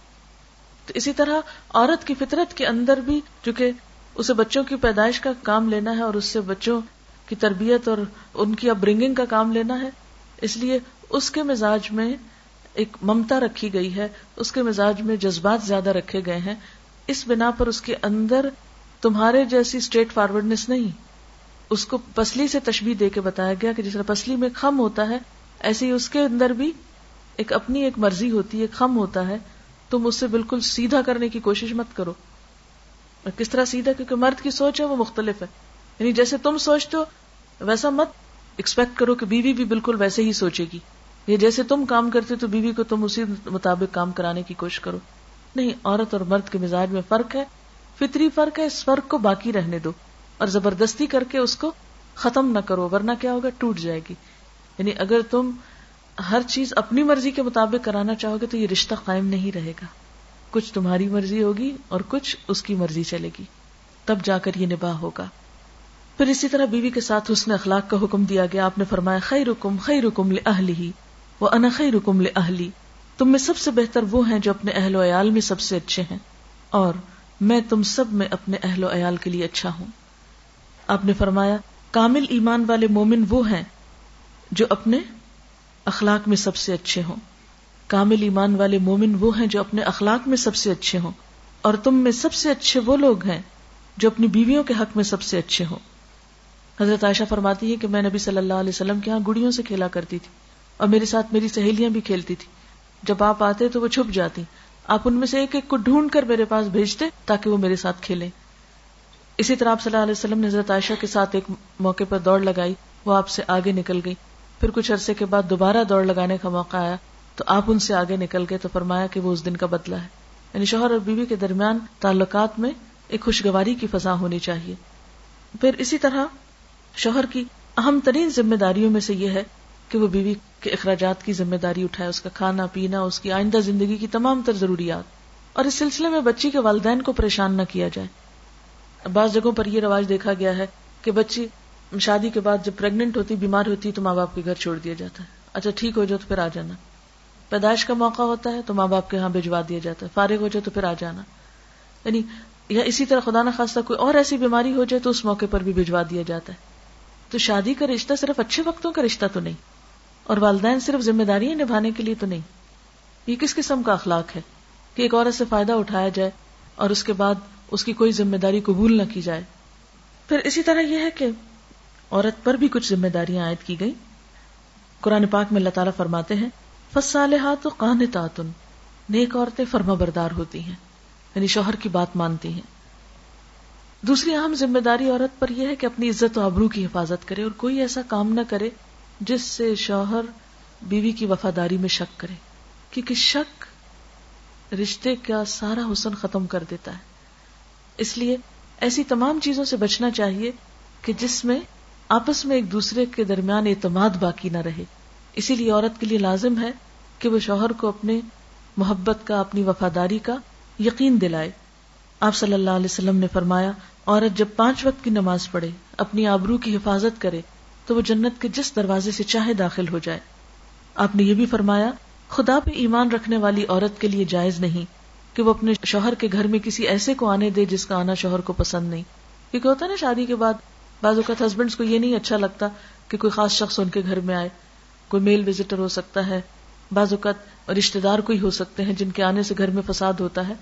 تو اسی طرح عورت کی فطرت کے اندر بھی، چونکہ اسے بچوں کی پیدائش کا کام لینا ہے اور اس سے بچوں کی تربیت اور ان کی اپ برنگنگ کا کام لینا ہے، اس لیے اس کے مزاج میں ایک ممتا رکھی گئی ہے، اس کے مزاج میں جذبات زیادہ رکھے گئے ہیں۔ اس بنا پر اس کے اندر تمہارے جیسی اسٹریٹ فارورڈنس نہیں۔ اس کو پسلی سے تشبیح دے کے بتایا گیا کہ جس طرح پسلی میں خم ہوتا ہے، ایسے ہی اس کے اندر بھی ایک اپنی ایک مرضی ہوتی ہے، خم ہوتا ہے۔ تم اس سے بالکل سیدھا کرنے کی کوشش مت کرو۔ اور کس طرح سیدھا؟ کیونکہ مرد کی سوچ ہے، وہ مختلف ہے۔ یعنی جیسے تم سوچتے ہو، ویسا مت ایکسپیکٹ کرو کہ بیوی بھی بالکل ویسے ہی سوچے گی۔ یہ جیسے تم کام کرتے تو بیوی کو تم اسی مطابق کام کرانے کی کوشش کرو۔ نہیں، عورت اور مرد کے مزاج میں فرق ہے۔ فطری فرق ہے، اس فرق کو باقی رہنے دو۔ اور زبردستی کر کے اس کو ختم نہ کرو، ورنہ کیا ہوگا؟ ٹوٹ جائے گی۔ یعنی اگر تم ہر چیز اپنی مرضی کے مطابق کرانا چاہو گے تو یہ رشتہ قائم نہیں رہے گا۔ کچھ تمہاری مرضی ہوگی اور کچھ اس کی مرضی چلے گی۔ تب جا کر یہ نباہ ہوگا۔ پھر اسی طرح بیوی کے ساتھ حسن اخلاق کا حکم دیا گیا۔ آپ نے فرمایا خی رکم خی رکم ہی وہ انخی رکم لہلی تم میں سب سے بہتر وہ ہیں جو اپنے اہل و عیال میں سب سے اچھے ہیں۔ اور میں تم سب میں اپنے اہل و عیال کے لیے اچھا ہوں۔ آپ نے فرمایا، کامل ایمان والے مومن وہ ہیں جو اپنے اخلاق میں سب سے اچھے ہوں۔ کامل ایمان والے مومن وہ ہیں جو اپنے اخلاق میں سب سے اچھے ہوں۔ اور تم میں سب سے اچھے وہ لوگ ہیں جو اپنی بیویوں کے حق میں سب سے اچھے ہوں۔ حضرت عائشہ فرماتی ہے کہ میں نبی صلی اللہ علیہ وسلم کے یہاں گڑیوں سے کھیلا کرتی تھی۔ اور میرے ساتھ میری سہیلیاں بھی کھیلتی تھی۔ جب آپ آتے تو وہ چھپ جاتی۔ آپ ان میں سے ایک ایک کو ڈھونڈ کر میرے پاس بھیجتے تاکہ وہ میرے ساتھ کھیلے اسی طرح آپ صلی اللہ علیہ وسلم نے حضرت عائشہ کے ساتھ ایک موقع پر دوڑ لگائی۔ وہ آپ سے آگے نکل گئی۔ پھر کچھ عرصے کے بعد دوبارہ دوڑ لگانے کا موقع آیا۔ تو آپ ان سے آگے نکل گئے تو فرمایا کہ وہ اس دن کا بدلہ ہے۔ یعنی شوہر اور بیوی کے درمیان تعلقات میں ایک خوشگواری کی فضا ہونی چاہیے۔ پھر اسی طرح شوہر کی اہم ترین ذمہ داریوں میں سے یہ ہے کہ وہ بیوی کے اخراجات کی ذمہ داری اٹھائے، اس کا کھانا، پینا، اس کی آئندہ زندگی کی تمام تر ضروریات، اور اس سلسلے میں بچی کے والدین کو پریشان نہ کیا جائے۔ بعض جگہوں پر یہ رواج دیکھا گیا ہے کہ بچی شادی کے بعد جب پریگنٹ ہوتی، بیمار ہوتی، تو ماں باپ کے گھر چھوڑ دیا جاتا ہے۔ اچھا ٹھیک ہو جاؤ تو پھر آ جانا۔ پیدائش کا موقع ہوتا ہے تو ماں باپ کے یہاں بھجوا دیا جاتا ہے۔ فارغ ہو جائے تو پھر آ جانا۔ یعنی یا اسی طرح خدا نخواستہ کوئی اور ایسی بیماری ہو جائے تو اس موقع پر بھی بھجوا دیا جاتا ہے۔ تو شادی کا رشتہ صرف اچھے وقتوں کا رشتہ تو نہیں۔ اور والدین صرف ذمہ داریاں نبھانے کے لیے تو نہیں۔ یہ کس قسم کا اخلاق ہے کہ ایک عورت سے فائدہ اٹھایا جائے اور اس کے بعد اس کی کوئی ذمہ داری قبول نہ کی جائے۔ پھر اسی طرح یہ ہے کہ عورت پر بھی کچھ ذمہ داریاں عائد کی گئی قرآن پاک میں اللہ تعالیٰ فرماتے ہیں فصالحات کان تعتن نیک عورتیں فرما بردار ہوتی ہیں یعنی شوہر کی بات مانتی ہیں۔ دوسری اہم ذمہ داری عورت پر یہ ہے کہ اپنی عزت و ابرو کی حفاظت کرے اور کوئی ایسا کام نہ کرے جس سے شوہر بیوی کی وفاداری میں شک کرے، کیونکہ شک رشتے کا سارا حسن ختم کر دیتا ہے۔ اس لیے ایسی تمام چیزوں سے بچنا چاہیے کہ جس میں آپس میں ایک دوسرے کے درمیان اعتماد باقی نہ رہے۔ اسی لیے عورت کے لیے لازم ہے کہ وہ شوہر کو اپنے محبت کا، اپنی وفاداری کا یقین دلائے۔ آپ صلی اللہ علیہ وسلم نے فرمایا، عورت جب پانچ وقت کی نماز پڑھے، اپنی آبرو کی حفاظت کرے تو وہ جنت کے جس دروازے سے چاہے داخل ہو جائے۔ آپ نے یہ بھی فرمایا، خدا پہ ایمان رکھنے والی عورت کے لیے جائز نہیں کہ وہ اپنے شوہر کے گھر میں کسی ایسے کو آنے دے جس کا آنا شوہر کو پسند نہیں۔ کیونکہ ہوتا ہے نا شادی کے بعد، بعض اوقات ہسبینڈس کو یہ نہیں اچھا لگتا کہ کوئی خاص شخص ان کے گھر میں آئے، کوئی میل وزٹر ہو سکتا ہے۔ بعض اوقات رشتے دار کوئی ہو سکتے ہیں جن کے آنے سے گھر میں فساد ہوتا ہے۔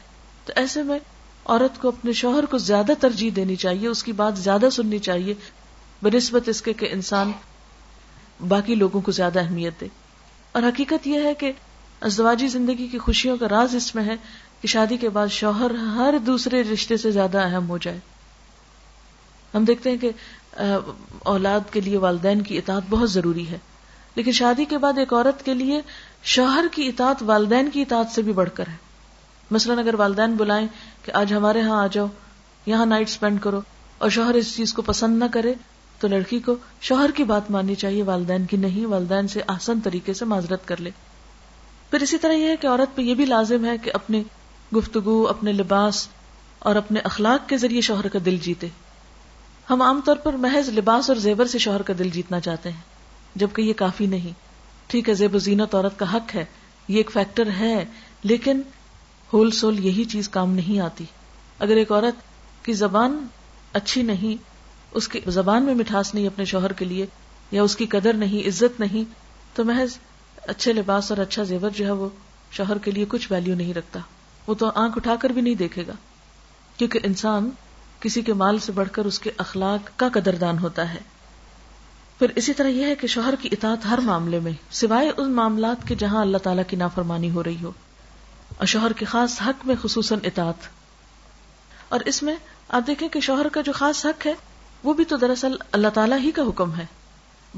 تو ایسے میں عورت کو اپنے شوہر کو زیادہ ترجیح دینی چاہیے، اس کی بات زیادہ سننی چاہیے بنسبت اس کے کہ انسان باقی لوگوں کو زیادہ اہمیت دے۔ اور حقیقت یہ ہے کہ ازدواجی زندگی کی خوشیوں کا راز اس میں ہے کہ شادی کے بعد شوہر ہر دوسرے رشتے سے زیادہ اہم ہو جائے۔ ہم دیکھتے ہیں کہ اولاد کے لیے والدین کی اطاعت بہت ضروری ہے۔ لیکن شادی کے بعد ایک عورت کے لیے شوہر کی اطاعت والدین کی اطاعت سے بھی بڑھ کر ہے۔ مثلاً اگر والدین بلائیں کہ آج ہمارے ہاں آ جاؤ، یہاں نائٹ اسپینڈ کرو اور شوہر اس چیز کو پسند نہ کرے تو لڑکی کو شوہر کی بات ماننی چاہیے، والدین کی نہیں، والدین سے آسان طریقے سے معذرت کر لے۔ پھر اسی طرح یہ ہے کہ عورت پہ یہ بھی لازم ہے کہ اپنے گفتگو، اپنے لباس اور اپنے اخلاق کے ذریعے شوہر کا دل جیتے۔ ہم عام طور پر محض لباس اور زیور سے شوہر کا دل جیتنا چاہتے ہیں، جبکہ یہ کافی نہیں۔ ٹھیک ہے، زیب و زینت عورت کا حق ہے، یہ ایک فیکٹر ہے، لیکن ہول سول یہی چیز کام نہیں آتی۔ اگر ایک عورت کی زبان اچھی نہیں اس کی زبان میں مٹھاس نہیں اپنے شوہر کے لیے یا اس کی قدر نہیں، عزت نہیں، تو محض اچھے لباس اور اچھا زیور جو ہے وہ شوہر کے لیے کچھ ویلو نہیں رکھتا۔ وہ تو آنکھ اٹھا کر بھی نہیں دیکھے گا، کیونکہ انسان کسی کے مال سے بڑھ کر اس کے اخلاق کا قدردان ہوتا ہے۔ پھر اسی طرح یہ ہے کہ شوہر کی اطاعت ہر معاملے میں، سوائے ان معاملات کے جہاں اللہ تعالیٰ کی نافرمانی ہو رہی ہو۔ اور شوہر کے خاص حق میں خصوصاً اطاعت۔ اور اس میں آپ دیکھیں کہ شوہر کا جو خاص حق ہے وہ بھی تو دراصل اللہ تعالیٰ ہی کا حکم ہے۔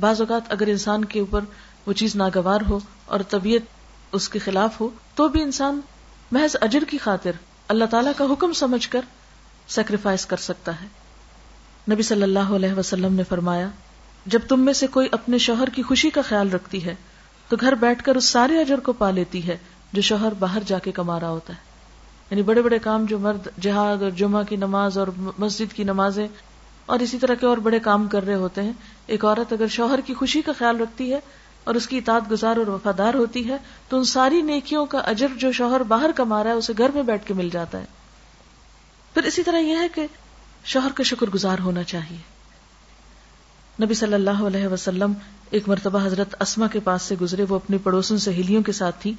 بعض اوقات اگر انسان کے اوپر وہ چیز ناگوار ہو اور طبیعت اس کے خلاف ہو، تو بھی انسان محض اجر کی خاطر اللہ تعالیٰ کا حکم سمجھ کر سیکریفائس کر سکتا ہے۔ نبی صلی اللہ علیہ وسلم نے فرمایا، جب تم میں سے کوئی اپنے شوہر کی خوشی کا خیال رکھتی ہے، تو گھر بیٹھ کر اس سارے اجر کو پا لیتی ہے جو شوہر باہر جا کے کما رہا ہوتا ہے۔ یعنی بڑے بڑے کام جو مرد، جہاد اور جمعہ کی نماز اور مسجد کی نمازیں اور اسی طرح کے اور بڑے کام کر رہے ہوتے ہیں۔ ایک عورت اگر شوہر کی خوشی کا خیال رکھتی ہے اور اس کی اطاعت گزار اور وفادار ہوتی ہے، تو ان ساری نیکیوں کا اجر جو شوہر باہر کما رہا ہے، اسے گھر میں بیٹھ کے مل جاتا ہے۔ پھر اسی طرح یہ ہے کہ شوہر کا شکر گزار ہونا چاہیے۔ نبی صلی اللہ علیہ وسلم ایک مرتبہ حضرت اسما کے پاس سے گزرے، وہ اپنی پڑوسن سہیلیوں کے ساتھ تھی۔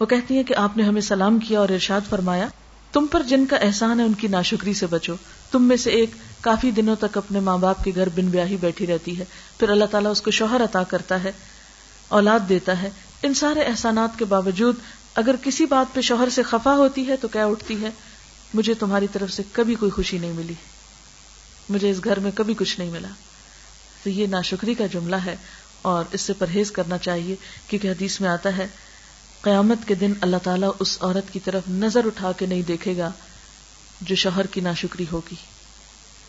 وہ کہتی ہیں کہ آپ نے ہمیں سلام کیا اور ارشاد فرمایا۔ تم پر جن کا احسان ہے ان کی ناشکری سے بچو۔ تم میں سے ایک کافی دنوں تک اپنے ماں باپ کے گھر بن بیاہی بیٹھی رہتی ہے۔ پھر اللہ تعالیٰ اس کو شوہر عطا کرتا ہے، اولاد دیتا ہے۔ ان سارے احسانات کے باوجود اگر کسی بات پہ شوہر سے خفا ہوتی ہے تو کیا اٹھتی ہے، مجھے تمہاری طرف سے کبھی کوئی خوشی نہیں ملی۔ مجھے اس گھر میں کبھی کچھ نہیں ملا۔ تو یہ ناشکری کا جملہ ہے اور اس سے پرہیز کرنا چاہیے، کیونکہ حدیث میں آتا ہے قیامت کے دن اللہ تعالیٰ اس عورت کی طرف نظر اٹھا کے نہیں دیکھے گا جو شوہر کی ناشکری ہوگی۔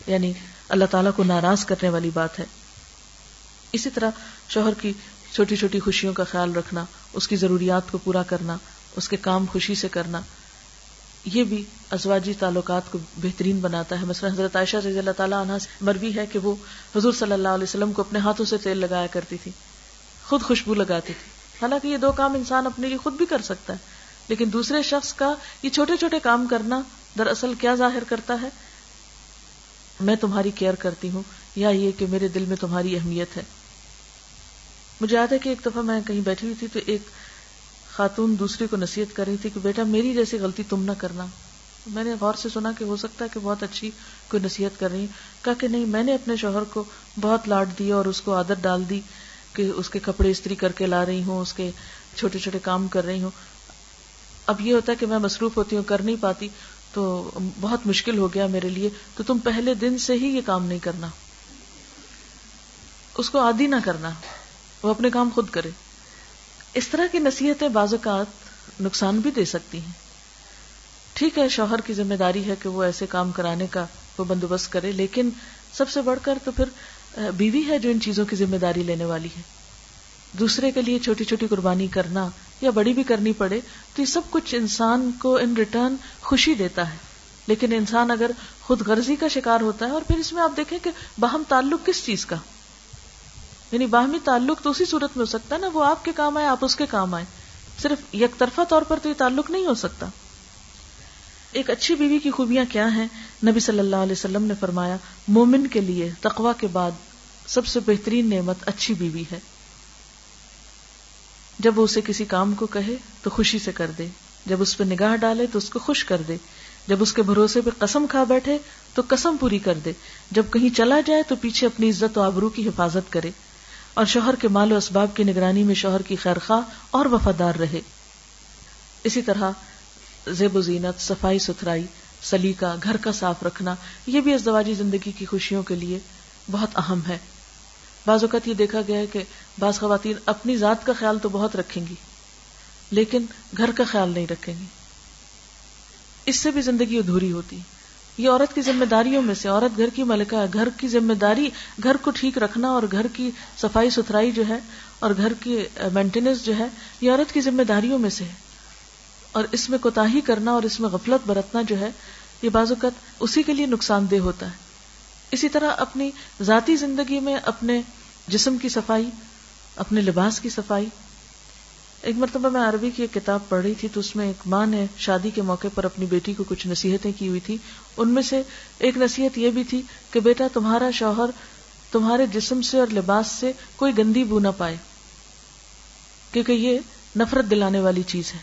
یعنی اللہ تعالیٰ کو ناراض کرنے والی بات ہے۔ اسی طرح شوہر کی چھوٹی چھوٹی خوشیوں کا خیال رکھنا، اس کی ضروریات کو پورا کرنا، اس کے کام خوشی سے کرنا، یہ بھی ازواجی تعلقات کو بہترین بناتا ہے۔ مثلا حضرت عائشہ رضی اللہ تعالیٰ عنہ مروی ہے کہ وہ حضور صلی اللہ علیہ وسلم کو اپنے ہاتھوں سے تیل لگایا کرتی تھی، خود خوشبو لگاتی تھی۔ حالانکہ یہ دو کام انسان اپنے لیے خود بھی کر سکتا ہے، لیکن دوسرے شخص کا یہ چھوٹے چھوٹے کام کرنا دراصل کیا ظاہر کرتا ہے؟ میں تمہاری کیئر کرتی ہوں، یا یہ کہ میرے دل میں تمہاری اہمیت ہے۔ مجھے یاد ہے کہ ایک دفعہ میں کہیں بیٹھی ہوئی تھی تو ایک خاتون دوسری کو نصیحت کر رہی تھی کہ بیٹا میری جیسی غلطی تم نہ کرنا۔ میں نے غور سے سنا کہ ہو سکتا ہے کہ بہت اچھی کوئی نصیحت کر رہی کہا کہ نہیں، میں نے اپنے شوہر کو بہت لاٹ دیا اور اس کو عادت ڈال دی۔ کہ اس کے کپڑے استری کر کے لا رہی ہوں، اس کے چھوٹے چھوٹے کام کر رہی ہوں۔ اب یہ ہوتا ہے کہ میں مصروف ہوتی ہوں، کر نہیں پاتی، تو بہت مشکل ہو گیا میرے لیے۔ تو تم پہلے دن سے ہی یہ کام نہیں کرنا۔ اس کو عادی نہ کرنا، وہ اپنے کام خود کرے۔ اس طرح کی نصیحتیں بعض اوقات نقصان بھی دے سکتی ہیں۔ ٹھیک ہے، شوہر کی ذمہ داری ہے کہ وہ ایسے کام کرانے کا وہ بندوبست کرے، لیکن سب سے بڑھ کر تو پھر بیوی ہے جو ان چیزوں کی ذمہ داری لینے والی ہے۔ دوسرے کے لیے چھوٹی چھوٹی قربانی کرنا یا بڑی بھی کرنی پڑے تو یہ سب کچھ انسان کو ان ریٹرن خوشی دیتا ہے۔ لیکن انسان اگر خود غرضی کا شکار ہوتا ہے اور پھر اس میں آپ دیکھیں کہ باہم تعلق کس چیز کا؟ یعنی باہمی تعلق تو اسی صورت میں ہو سکتا ہے نا، وہ آپ کے کام آئے، آپ اس کے کام آئے۔ صرف یک طرفہ طور پر تو یہ تعلق نہیں ہو سکتا۔ ایک اچھی بیوی کی خوبیاں کیا ہیں؟ نبی صلی اللہ علیہ وسلم نے فرمایا، مومن کے لیے تقوا کے بعد سب سے بہترین نعمت اچھی بیوی ہے۔ جب وہ اسے کسی کام کو کہے تو خوشی سے کر دے۔ جب اس پہ نگاہ ڈالے تو اس کو خوش کر دے۔ جب اس کے بھروسے پہ قسم کھا بیٹھے تو قسم پوری کر دے۔ جب کہیں چلا جائے تو پیچھے اپنی عزت و آبرو کی حفاظت کرے۔ اور شوہر کے مال و اسباب کی نگرانی میں شوہر کی خیر خواہ اور وفادار رہے۔ اسی طرح زیب و زینت، صفائی ستھرائی، سلیقہ، گھر کا صاف رکھنا، یہ بھی ازدواجی زندگی کی خوشیوں کے لیے بہت اہم ہے۔ بعض اوقات یہ دیکھا گیا ہے کہ بعض خواتین اپنی ذات کا خیال تو بہت رکھیں گی، لیکن گھر کا خیال نہیں رکھیں گی۔ اس سے بھی زندگی ادھوری ہوتی۔ یہ عورت کی ذمہ داریوں میں سے عورت گھر کی ملکہ ہے گھر کی ذمہ داری، گھر کو ٹھیک رکھنا اور گھر کی صفائی ستھرائی جو ہے اور گھر کی مینٹیننس جو ہے، یہ عورت کی ذمہ داریوں میں سے ہے۔ اور اس میں کوتا کرنا اور اس میں غفلت برتنا جو ہے، یہ بعض اوقات اسی کے لیے نقصان دہ ہوتا ہے۔ اسی طرح اپنی ذاتی زندگی میں اپنے جسم کی صفائی، اپنے لباس کی صفائی۔ ایک مرتبہ میں عربی کی ایک کتاب پڑھ رہی تھی تو اس میں ایک ماں نے شادی کے موقع پر اپنی بیٹی کو کچھ نصیحتیں کی ہوئی تھی۔ ان میں سے ایک نصیحت یہ بھی تھی کہ بیٹا، تمہارا شوہر تمہارے جسم سے اور لباس سے کوئی گندی بو نہ پائے، کیونکہ یہ نفرت دلانے والی چیز ہے۔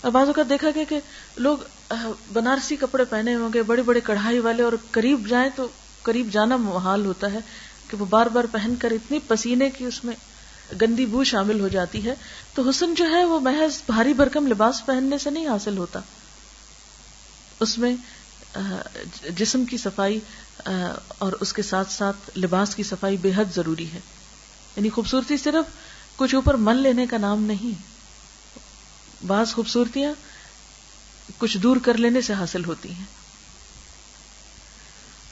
اور بعض اوقات دیکھا گیا کہ لوگ بنارسی کپڑے پہنے ہوں گے، بڑے بڑے کڑھائی والے اور قریب جائیں تو قریب جانا محال ہوتا ہے۔ کہ وہ بار بار پہن کر اتنی پسینے کی اس میں گندی بو شامل ہو جاتی ہے، تو حسن جو ہے وہ محض بھاری بھرکم لباس پہننے سے نہیں حاصل ہوتا۔ اس میں جسم کی صفائی اور اس کے ساتھ ساتھ لباس کی صفائی بے حد ضروری ہے۔ یعنی خوبصورتی صرف کچھ اوپر من لینے کا نام نہیں، بعض خوبصورتیاں کچھ دور کر لینے سے حاصل ہوتی ہیں۔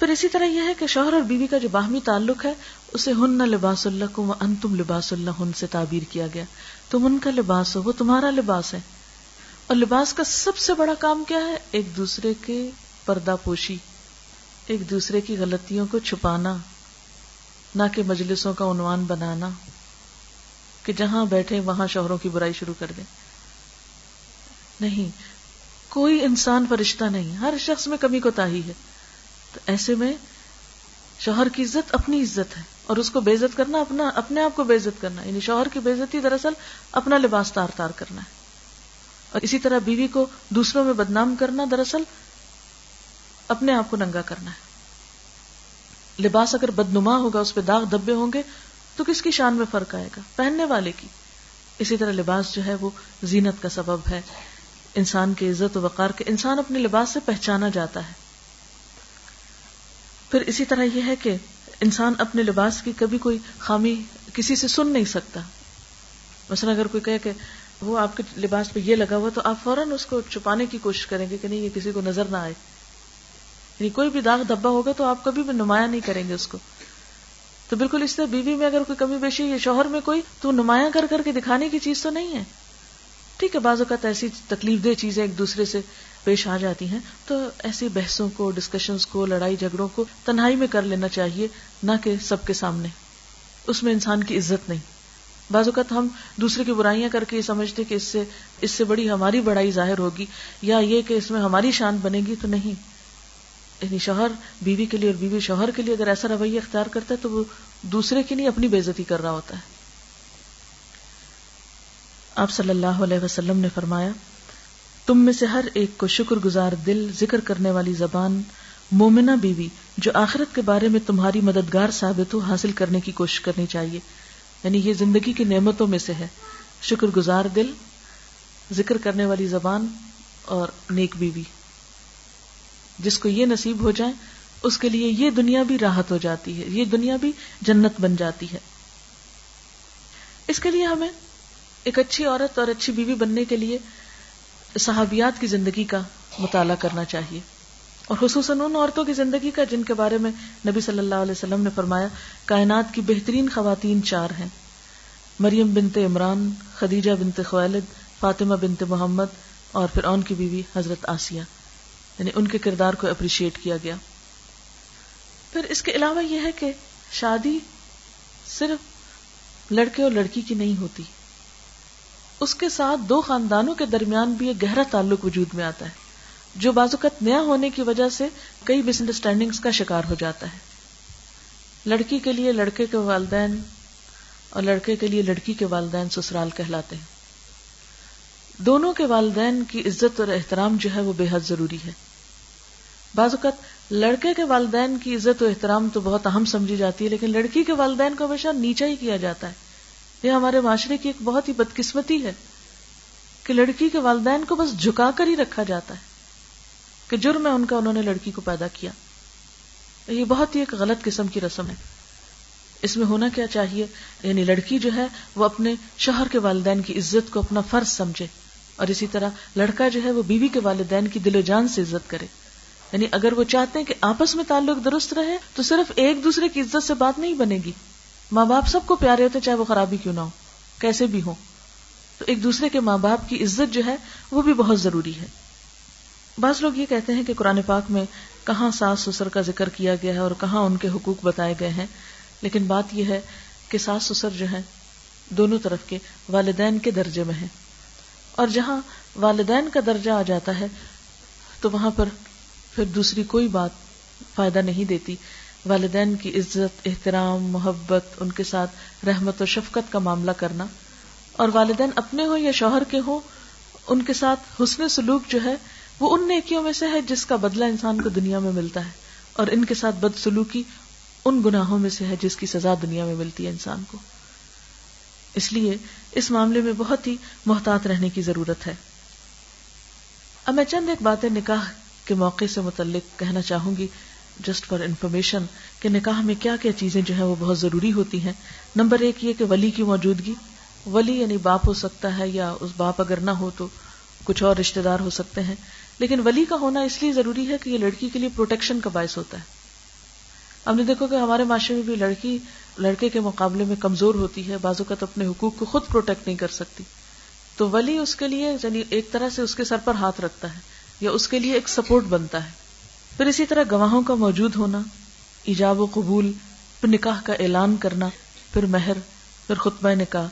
پھر اسی طرح یہ ہے کہ شوہر اور بیوی کا جو باہمی تعلق ہے، اسے ہن نہ لباس اللہ کو ان تم لباس اللہ ہن سے تعبیر کیا گیا۔ تم ان کا لباس ہو، وہ تمہارا لباس ہے۔ اور لباس کا سب سے بڑا کام کیا ہے؟ ایک دوسرے کے پردہ پوشی، ایک دوسرے کی غلطیوں کو چھپانا، نہ کہ مجلسوں کا عنوان بنانا، کہ جہاں بیٹھے وہاں شوہروں کی برائی شروع کر دیں۔ نہیں، کوئی انسان فرشتہ نہیں، ہر شخص میں کمی کو تاہی ہے۔ تو ایسے میں شوہر کی عزت اپنی عزت ہے اور اس کو بے عزت کرنا، اپنا، اپنے آپ کو بے عزت کرنا یعنی شوہر کی بے عزتی دراصل اپنا لباس تار تار کرنا ہے۔ اور اسی طرح بیوی کو دوسروں میں بدنام کرنا دراصل اپنے آپ کو ننگا کرنا ہے۔ لباس اگر بدنما ہوگا، اس پہ داغ دبے ہوں گے، تو کس کی شان میں فرق آئے گا؟ پہننے والے کی۔ اسی طرح لباس جو ہے وہ زینت کا سبب ہے۔ انسان کے عزت و وقار کے انسان اپنے لباس سے پہچانا جاتا ہے۔ پھر اسی طرح یہ ہے کہ انسان اپنے لباس کی کبھی کوئی خامی کسی سے سن نہیں سکتا۔ مثلا اگر کوئی کہے کہ وہ آپ کے لباس پہ یہ لگا ہوا تو آپ فوراً اس کو چھپانے کی کوشش کریں گے کہ نہیں، یہ کسی کو نظر نہ آئے۔ یعنی کوئی بھی داغ دھبا ہوگا تو آپ کبھی بھی نمایاں نہیں کریں گے اس کو۔ تو بالکل اس سے بیوی میں اگر کوئی کمی بیشی یا شوہر میں کوئی، تو نمایاں کر کر کے دکھانے کی چیز تو نہیں ہے۔ ٹھیک ہے، بعض اوقات ایسی تکلیف دہ چیزیں ایک دوسرے سے پیش آ جاتی ہیں، تو ایسی بحثوں کو ڈسکشنز کو، لڑائی جھگڑوں کو تنہائی میں کر لینا چاہیے، نہ کہ سب کے سامنے۔ اس میں انسان کی عزت نہیں۔ بعض اوقات ہم دوسرے کی برائیاں کر کے یہ سمجھتے کہ اس سے اس سے بڑی ہماری بڑائی ظاہر ہوگی، یا یہ کہ اس میں ہماری شان بنے گی تو نہیں۔ یعنی شوہر بیوی کے لیے اور بیوی شوہر کے لیے اگر ایسا رویہ اختیار کرتا ہے تو وہ دوسرے کی نہیں، اپنی بےزتی کر رہا ہوتا ہے۔ آپ صلی اللہ علیہ وسلم نے فرمایا تم میں سے ہر ایک کو شکر گزار دل ذکر کرنے والی زبان، مومنہ بیوی، جو آخرت کے بارے میں تمہاری مددگار ثابت ہو، حاصل کرنے کی کوشش کرنی چاہیے۔ یعنی یہ زندگی کی نعمتوں میں سے ہے۔ شکر گزار دل، ذکر کرنے والی زبان اور نیک بیوی۔ جس کو یہ نصیب ہو جائے، اس کے لیے یہ دنیا بھی راحت ہو جاتی ہے، یہ دنیا بھی جنت بن جاتی ہے۔ اس کے لیے ہمیں ایک اچھی عورت اور اچھی بیوی بننے کے لیے صحابیات کی زندگی کا مطالعہ کرنا چاہیے۔ اور خصوصاً ان عورتوں کی زندگی کا جن کے بارے میں نبی صلی اللہ علیہ وسلم نے فرمایا، کائنات کی بہترین خواتین چار ہیں۔ مریم بنت عمران، خدیجہ بنت خوالد فاطمہ بنت محمد اور پھر اون کی بیوی حضرت آسیہ۔ یعنی ان کے کردار کو اپریشیٹ کیا گیا۔ پھر اس کے علاوہ یہ ہے کہ شادی صرف لڑکے اور لڑکی کی نہیں ہوتی۔ اس کے ساتھ دو خاندانوں کے درمیان بھی ایک گہرا تعلق وجود میں آتا ہے، جو بازوقت نیا ہونے کی وجہ سے کئی مس انڈرسٹینڈنگ کا شکار ہو جاتا ہے۔ لڑکی کے لیے لڑکے کے والدین اور لڑکے کے لیے لڑکی کے والدین سسرال کہلاتے ہیں۔ دونوں کے والدین کی عزت اور احترام جو ہے وہ بے حد ضروری ہے۔ بعض اوقات لڑکے کے والدین کی عزت و احترام تو بہت اہم سمجھی جاتی ہے، لیکن لڑکی کے والدین کو ہمیشہ نیچا ہی کیا جاتا ہے۔ یہ ہمارے معاشرے کی ایک بہت ہی بدقسمتی ہے کہ لڑکی کے والدین کو بس جھکا کر ہی رکھا جاتا ہے کہ جرم ہے ان کا، انہوں نے لڑکی کو پیدا کیا۔ یہ بہت ہی ایک غلط قسم کی رسم ہے۔ اس میں ہونا کیا چاہیے؟ یعنی لڑکی جو ہے، وہ اپنے شوہر کے والدین کی عزت کو اپنا فرض سمجھے اور اسی طرح لڑکا جو ہے، وہ بیوی کے والدین کی دل و جان سے عزت کرے۔ یعنی اگر وہ چاہتے ہیں کہ آپس میں تعلق درست رہے، تو صرف ایک دوسرے کی عزت سے بات نہیں بنے گی۔ ماں باپ سب کو پیارے ہوتے چاہے وہ خرابی کیوں نہ ہو، کیسے بھی ہو تو ایک دوسرے کے ماں باپ کی عزت جو ہے، وہ بھی بہت ضروری ہے۔ بعض لوگ یہ کہتے ہیں کہ قرآن پاک میں کہاں ساس سسر کا ذکر کیا گیا ہے اور کہاں ان کے حقوق بتائے گئے ہیں۔ لیکن بات یہ ہے کہ ساس سسر جو ہے دونوں طرف کے والدین کے درجے میں ہیں۔ اور جہاں والدین کا درجہ آ جاتا ہے، تو وہاں پر پھر دوسری کوئی بات فائدہ نہیں دیتی۔ والدین کی عزت، احترام، محبت، ان کے ساتھ رحمت و شفقت کا معاملہ کرنا۔ اور والدین اپنے ہوں یا شوہر کے ہوں، ان کے ساتھ حسن سلوک جو ہے، وہ ان نیکیوں میں سے ہے جس کا بدلہ انسان کو دنیا میں ملتا ہے۔ اور ان کے ساتھ بد سلوکی ان گناہوں میں سے ہے جس کی سزا دنیا میں ملتی ہے انسان کو۔ اس لیے اس معاملے میں بہت ہی محتاط رہنے کی ضرورت ہے۔ اب میں چند ایک باتیں نکاح کے موقع سے متعلق کہنا چاہوں گی۔ جسٹ فار انفارمیشن کہ نکاح میں کیا کیا چیزیں جو ہیں وہ بہت ضروری ہوتی ہیں۔ نمبر ایک یہ کہ ولی کی موجودگی۔ ولی یعنی باپ ہو سکتا ہے یا اس باپ اگر نہ ہو تو کچھ اور رشتے دار ہو سکتے ہیں۔ لیکن ولی کا ہونا اس لیے ضروری ہے کہ یہ لڑکی کے لیے پروٹیکشن کا باعث ہوتا ہے۔ ہم نے دیکھو کہ ہمارے معاشرے میں بھی لڑکی، لڑکے کے مقابلے میں کمزور ہوتی ہے۔ بازو کا تو اپنے حقوق کو خود پروٹیکٹ نہیں کر سکتی۔ تو ولی اس کے لیے یعنی ایک طرح سے اس کے سر پر ہاتھ رکھتا ہے یا اس کے لیے ایک سپورٹ بنتا ہے۔ پھر اسی طرح گواہوں کا موجود ہونا، ایجاب و قبول، پھر نکاح کا اعلان کرنا، پھر مہر، پھر خطبہ نکاح،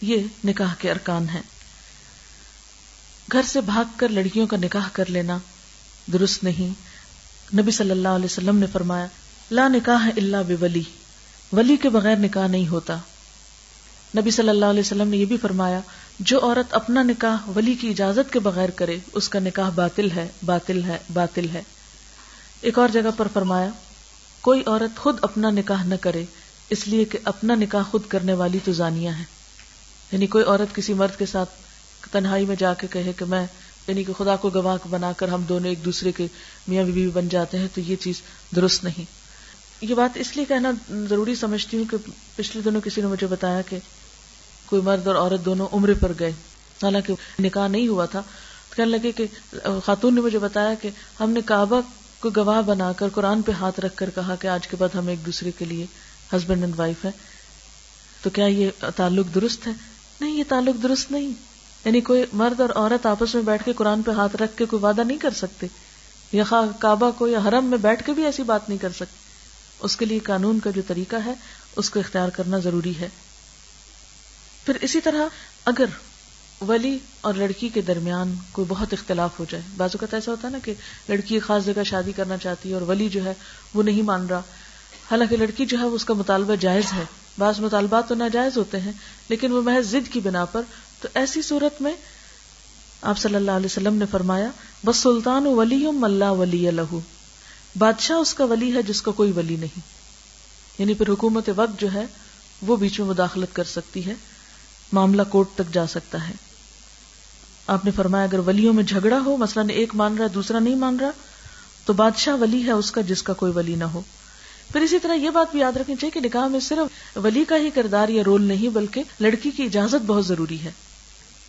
یہ نکاح کے ارکان ہیں۔ گھر سے بھاگ کر لڑکیوں کا نکاح کر لینا درست نہیں۔ نبی صلی اللہ علیہ وسلم نے فرمایا، لا نکاح اللہ بے ولی ولی کے بغیر نکاح نہیں ہوتا۔ نبی صلی اللہ علیہ وسلم نے یہ بھی فرمایا، جو عورت اپنا نکاح ولی کی اجازت کے بغیر کرے، اس کا نکاح باطل ہے باطل ہے باطل ہے۔ ایک اور جگہ پر فرمایا، کوئی عورت خود اپنا نکاح نہ کرے، اس لیے کہ اپنا نکاح خود کرنے والی تو زانیہ ہے یعنی کوئی عورت کسی مرد کے ساتھ تنہائی میں جا کے کہے کہ میں یعنی کہ خدا کو گواہ بنا کر ہم دونوں ایک دوسرے کے میاں بیوی بن جاتے ہیں، تو یہ چیز درست نہیں۔ یہ بات اس لیے کہنا ضروری سمجھتی ہوں کہ پچھلے دنوں کسی نے مجھے بتایا کہ کوئی مرد اور عورت دونوں عمرے پر گئے۔ حالانکہ نکاح نہیں ہوا تھا کہنے لگے کہ خاتون نے مجھے بتایا کہ ہم نے کعبہ کو گواہ بنا کر قرآن پہ ہاتھ رکھ کر کہا کہ آج کے بعد ہم ایک دوسرے کے لیے ہسبینڈ اینڈ وائف ہے تو کیا یہ تعلق درست ہے؟ نہیں، یہ تعلق درست نہیں۔ یعنی کوئی مرد اور عورت آپس میں بیٹھ کے قرآن پہ ہاتھ رکھ کے کوئی وعدہ نہیں کر سکتے، یا کعبہ کو یا حرم میں بیٹھ کے بھی ایسی بات نہیں کر سکتے۔ اس کے لیے قانون کا جو طریقہ ہے، اس کو اختیار کرنا ضروری ہے۔ پھر اسی طرح اگر ولی اور لڑکی کے درمیان کوئی بہت اختلاف ہو جائے۔ بعض اوقات ایسا ہوتا ہے نا کہ لڑکی ایک خاص جگہ شادی کرنا چاہتی ہے اور ولی جو ہے وہ نہیں مان رہا۔ حالانکہ لڑکی جو ہے اس کا مطالبہ جائز ہے۔ بعض مطالبات تو ناجائز ہوتے ہیں، لیکن وہ محض ضد کی بنا پر۔ تو ایسی صورت میں آپ صلی اللہ علیہ وسلم نے فرمایا، بس سلطان ولی اللہ ولی الح بادشاہ اس کا ولی ہے جس کا کوئی ولی نہیں۔ یعنی پھر حکومت وقت جو ہے وہ بیچ میں مداخلت کر سکتی ہے۔ معاملہ کورٹ تک جا سکتا ہے۔ آپ نے فرمایا اگر ولیوں میں جھگڑا ہو، مثلا ایک مان رہا دوسرا نہیں مان رہا، تو بادشاہ ولی ہے اس کا جس کا کوئی ولی نہ ہو۔ پھر اسی طرح یہ بات بھی یاد رکھنی چاہیے کہ نکاح میں صرف ولی کا ہی کردار یا رول نہیں، بلکہ لڑکی کی اجازت بہت ضروری ہے۔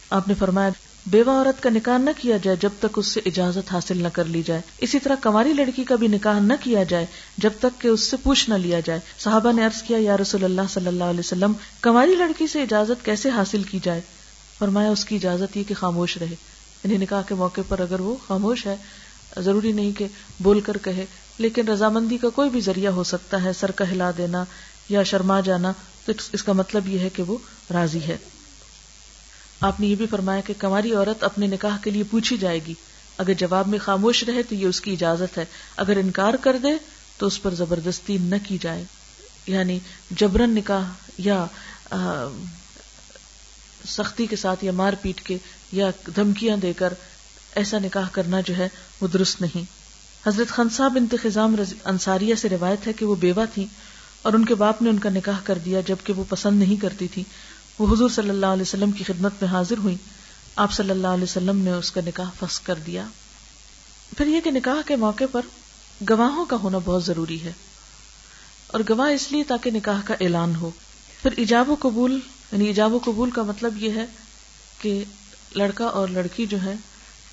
آپ نے فرمایا، بیوہ عورت کا نکاح نہ کیا جائے جب تک اس سے اجازت حاصل نہ کر لی جائے۔ اسی طرح کماری لڑکی کا بھی نکاح نہ کیا جائے جب تک کہ اس سے پوچھ نہ لیا جائے۔ صحابہ نے عرض کیا، یا رسول اللہ صلی اللہ علیہ وسلم کماری لڑکی سے اجازت کیسے حاصل کی جائے؟ فرمایا اس کی اجازت یہ کہ خاموش رہے۔ یعنی نکاح کے موقع پر اگر وہ خاموش ہے، ضروری نہیں کہ بول کر کہے، لیکن رضامندی کا کوئی بھی ذریعہ ہو سکتا ہے، سر کا ہلا دینا یا شرما جانا، تو اس کا مطلب یہ ہے کہ وہ راضی ہے۔ آپ نے یہ بھی فرمایا کہ کماری عورت اپنے نکاح کے لیے پوچھی جائے گی۔ اگر جواب میں خاموش رہے تو یہ اس کی اجازت ہے۔ اگر انکار کر دے تو اس پر زبردستی نہ کی جائے۔ یعنی جبرن نکاح یا سختی کے ساتھ یا مار پیٹ کے یا دھمکیاں دے کر ایسا نکاح کرنا جو ہے وہ درست نہیں۔ حضرت خنسا بنت خزام انصاریہ سے روایت ہے کہ وہ بیوہ تھی اور ان کے باپ نے ان کا نکاح کر دیا جبکہ وہ پسند نہیں کرتی تھی۔ وہ حضور صلی اللہ علیہ وسلم کی خدمت میں حاضر ہوئی آپ صلی اللہ علیہ وسلم نے اس کا نکاح فس کر دیا۔ پھر یہ کہ نکاح کے موقع پر گواہوں کا ہونا بہت ضروری ہے اور گواہ اس لیے تاکہ نکاح کا اعلان ہو۔ پھر ایجاب و قبول یعنی ایجاب و قبول کا مطلب یہ ہے کہ لڑکا اور لڑکی جو ہے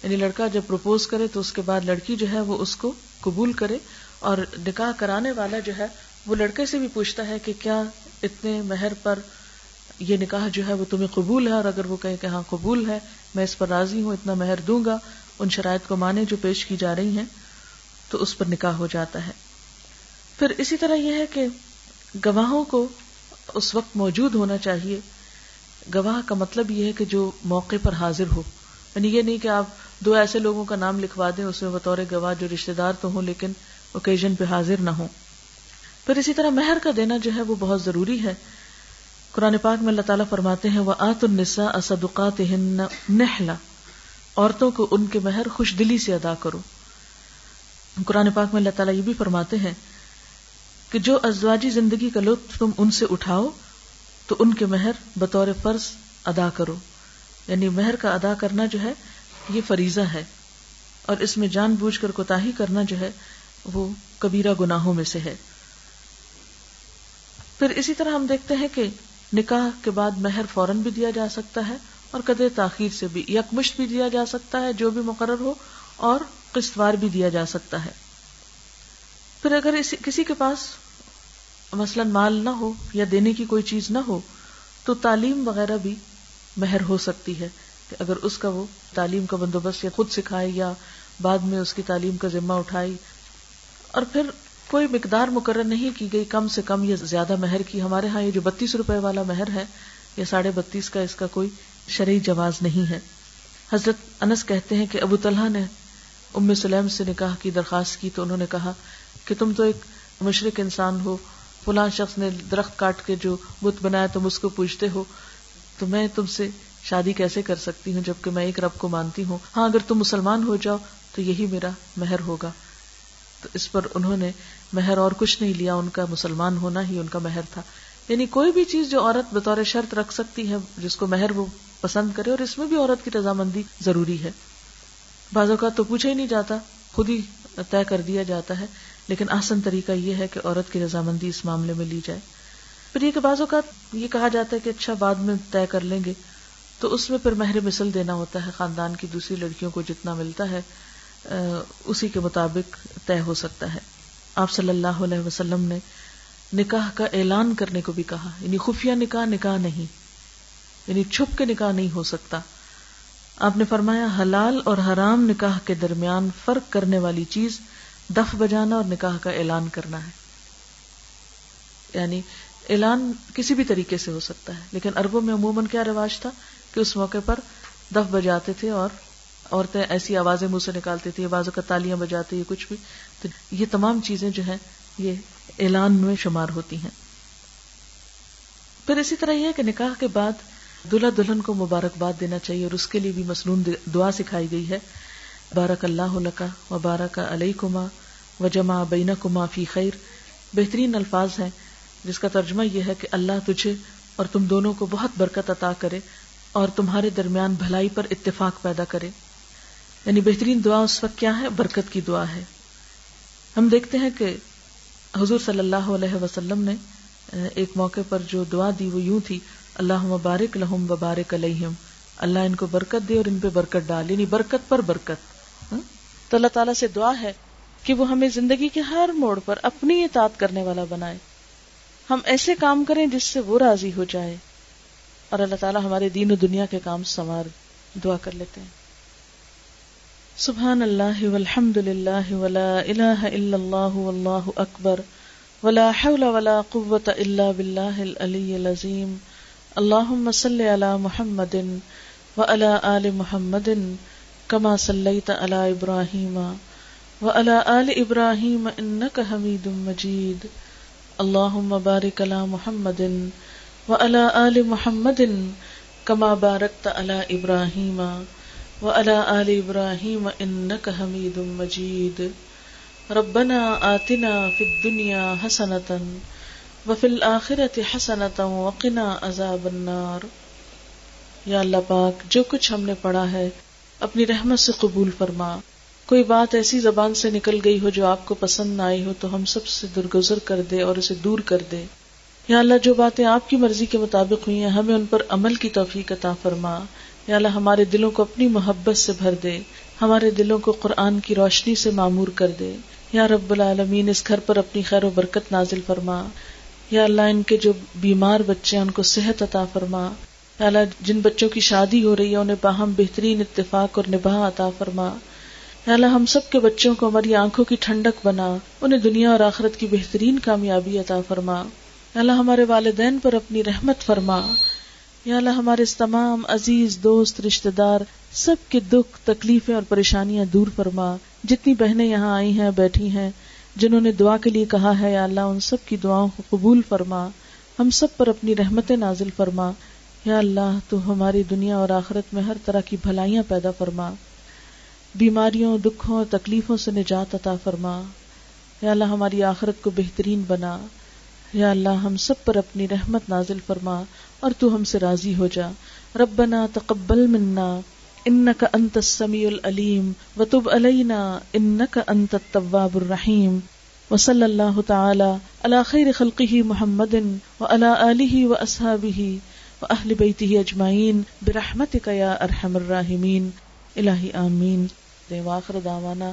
یعنی لڑکا جب پروپوز کرے تو اس کے بعد لڑکی جو ہے وہ اس کو قبول کرے اور نکاح کرانے والا جو ہے، وہ لڑکے سے بھی پوچھتا ہے کہ کیا اتنے مہر پر یہ نکاح جو ہے وہ تمہیں قبول ہے اور اگر وہ کہے کہ ہاں قبول ہے، میں اس پر راضی ہوں، اتنا مہر دوں گا، ان شرائط کو مانے جو پیش کی جا رہی ہیں، تو اس پر نکاح ہو جاتا ہے۔ پھر اسی طرح یہ ہے کہ گواہوں کو اس وقت موجود ہونا چاہیے۔ گواہ کا مطلب یہ ہے کہ جو موقع پر حاضر ہو۔ یعنی یہ نہیں کہ آپ دو ایسے لوگوں کا نام لکھوا دیں، اس میں بطور گواہ جو رشتے دار تو ہوں لیکن اوکیزن پہ حاضر نہ ہوں۔ پھر اسی طرح مہر کا دینا جو ہے وہ بہت ضروری ہے۔ قرآن پاک میں اللہ تعالیٰ فرماتے ہیں وہ آت النسا اسدقات نہلا عورتوں کو ان کے مہر خوش دلی سے ادا کرو۔ قرآن پاک میں اللہ تعالیٰ یہ بھی فرماتے ہیں کہ جو ازواجی زندگی کا لطف تم ان سے اٹھاؤ، تو ان کے مہر بطور فرض ادا کرو۔ یعنی مہر کا ادا کرنا جو ہے، یہ فریضہ ہے۔ اور اس میں جان بوجھ کر کوتا کرنا جو ہے، وہ کبیرہ گناہوں میں سے ہے۔ پھر اسی طرح ہم دیکھتے ہیں کہ نکاح کے بعد مہر فوراً بھی دیا جا سکتا ہے اور قدر تاخیر سے بھی یکمشت بھی دیا جا سکتا ہے جو بھی مقرر ہو، اور قسطوار بھی دیا جا سکتا ہے۔ پھر اگر کسی کے پاس مثلا مال نہ ہو یا دینے کی کوئی چیز نہ ہو، تو تعلیم وغیرہ بھی مہر ہو سکتی ہے کہ اگر اس کا وہ تعلیم کا بندوبست یا خود سکھائے یا بعد میں اس کی تعلیم کا ذمہ اٹھائی۔ اور پھر کوئی مقدار مقرر نہیں کی گئی، کم سے کم یا زیادہ مہر کی۔ ہمارے ہاں یہ جو بتیس روپے والا مہر ہے یا ساڑھے بتیس کا اس کا کوئی شرعی جواز نہیں ہے۔ حضرت انس کہتے ہیں کہ ابو طلحہ نے ام سلیم سے نکاح کی درخواست کی تو انہوں نے کہا کہ تم تو ایک مشرق انسان ہو، فلاں شخص نے درخت کاٹ کے جو بت بنایا تم اس کو پوچھتے ہو، تو میں تم سے شادی کیسے کر سکتی ہوں جبکہ میں ایک رب کو مانتی ہوں؟ ہاں اگر تم مسلمان ہو جاؤ تو یہی میرا مہر ہوگا۔ تو اس پر انہوں نے مہر اور کچھ نہیں لیا، ان کا مسلمان ہونا ہی ان کا مہر تھا۔ یعنی کوئی بھی چیز جو عورت بطور شرط رکھ سکتی ہے، جس کو مہر وہ پسند کرے، اور اس میں بھی عورت کی رضامندی ضروری ہے۔ بعض اوقات تو پوچھا ہی نہیں جاتا، خود ہی طے کر دیا جاتا ہے۔ لیکن آسن طریقہ یہ ہے کہ عورت کی رضامندی اس معاملے میں لی جائے۔ پھر یہ کہ بعض اوقات یہ کہا جاتا ہے کہ اچھا بعد میں طے کر لیں گے، تو اس میں پھر مہر مثل دینا ہوتا ہے، خاندان کی دوسری لڑکیوں کو جتنا ملتا ہے اسی کے مطابق طے ہو سکتا ہے۔ آپ صلی اللہ علیہ وسلم نے نکاح کا اعلان کرنے کو بھی کہا یعنی خفیہ نکاح نکاح نہیں یعنی چھپ کے نکاح نہیں ہو سکتا۔ آپ نے فرمایا، حلال اور حرام نکاح کے درمیان فرق کرنے والی چیز دف بجانا اور نکاح کا اعلان کرنا ہے۔ یعنی اعلان کسی بھی طریقے سے ہو سکتا ہے، لیکن اربوں میں عموماً کیا رواج تھا کہ اس موقع پر دف بجاتے تھے اور عورتیں ایسی آوازیں منہ سے نکالتی تھی بازو کا تالیاں بجاتی کچھ بھی۔ تو یہ تمام چیزیں جو ہیں، یہ اعلان میں شمار ہوتی ہیں۔ پھر اسی طرح یہ کہ نکاح کے بعد دلہا دلہن کو مبارکباد دینا چاہیے اور اس کے لیے بھی مصنون دعا سکھائی گئی ہے۔ بارک اللہ لکا و بارک علیہ کما و جمع بینا کما فی خیر۔ بہترین الفاظ ہیں جس کا ترجمہ یہ ہے کہ اللہ تجھے اور تم دونوں کو بہت برکت عطا کرے اور تمہارے درمیان بھلائی پر اتفاق پیدا کرے۔ یعنی بہترین دعا اس وقت کیا ہے؟ برکت کی دعا ہے۔ ہم دیکھتے ہیں کہ حضور صلی اللہ علیہ وسلم نے ایک موقع پر جو دعا دی وہ یوں تھی اللہ مبارک لہم وبارک علیہم۔ اللہ ان کو برکت دے اور ان پہ برکت ڈال یعنی برکت پر برکت۔ ہاں؟ تو اللہ تعالیٰ سے دعا ہے کہ وہ ہمیں زندگی کے ہر موڑ پر اپنی اطاعت کرنے والا بنائے۔ ہم ایسے کام کریں جس سے وہ راضی ہو جائے۔ اور اللہ تعالیٰ ہمارے دین و دنیا کے کام سنوار دعا کر لیتے ہیں۔ سبحان اللہ والحمد للہ ولا الہ الا اللہ واللہ اکبر ولا حول ولا قوة الا باللہ العلی العظیم۔ اللہم صلی علی محمد وعلى آل محمد كما صلیت علی ابراہیم وعلى آل ابراہیم انکا حمید مجید اللہم بارک علی محمد وعلى آل محمد كما باركت على إبراهيم وعلى آل إبراهيم إنك حميد مجيد. ربنا آتنا في الدنيا حسنة وفي الآخرة حسنة وقنا عذاب النار. یا اللہ پاک، جو کچھ ہم نے پڑھا ہے اپنی رحمت سے قبول فرما۔ کوئی بات ایسی زبان سے نکل گئی ہو جو آپ کو پسند نہ آئی ہو تو ہم سب سے درگزر کر دے اور اسے دور کر دے۔ یا اللہ، جو باتیں آپ کی مرضی کے مطابق ہوئی ہیں، ہمیں ان پر عمل کی توفیق عطا فرما۔ یا اللہ، ہمارے دلوں کو اپنی محبت سے بھر دے۔ ہمارے دلوں کو قرآن کی روشنی سے معمور کر دے۔ یا رب العالمین، اس گھر پر اپنی خیر و برکت نازل فرما۔ یا اللہ، ان کے جو بیمار بچے ہیں، ان کو صحت عطا فرما۔ یا جن بچوں کی شادی ہو رہی ہے، انہیں باہم بہترین اتفاق اور نباہ عطا فرما۔ یا ہم سب کے بچوں کو ہماری آنکھوں کی ٹھنڈک بنا، انہیں دنیا اور آخرت کی بہترین کامیابی عطا فرما۔ اللہ، ہمارے والدین پر اپنی رحمت فرما۔ یا اللہ، ہمارے تمام عزیز دوست، رشتہ دار، سب کے دکھ، تکلیفیں اور پریشانیاں دور فرما۔ جتنی بہنیں یہاں آئی ہیں، بیٹھی ہیں، جنہوں نے دعا کے لیے کہا ہے، یا اللہ، ان سب کی دعاؤں کو قبول فرما۔ ہم سب پر اپنی رحمت نازل فرما۔ یا اللہ، تو ہماری دنیا اور آخرت میں ہر طرح کی بھلائیاں پیدا فرما۔ بیماریوں، دکھوں اور تکلیفوں سے نجات عطا فرما۔ یا اللہ، ہماری آخرت کو بہترین بنا۔ یا اللہ، ہم سب پر اپنی رحمت نازل فرما اور تو ہم سے راضی ہو جا۔ ربنا تقبل منا انك انت السميع العليم وتب علينا انك انت التواب الرحيم وصلى الله تعالى على خير خلقه محمد وعلى اله واصحابه واهل بيته اجمعين برحمتك يا ارحم الراحمين. الہی آمین واخر دعوانا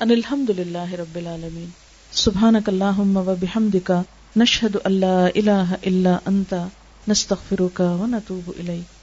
ان الحمد لله رب العالمين. سبحانك اللهم وبحمدك نشهد ان لا اله الا انت نستغفرك ونتوب اليك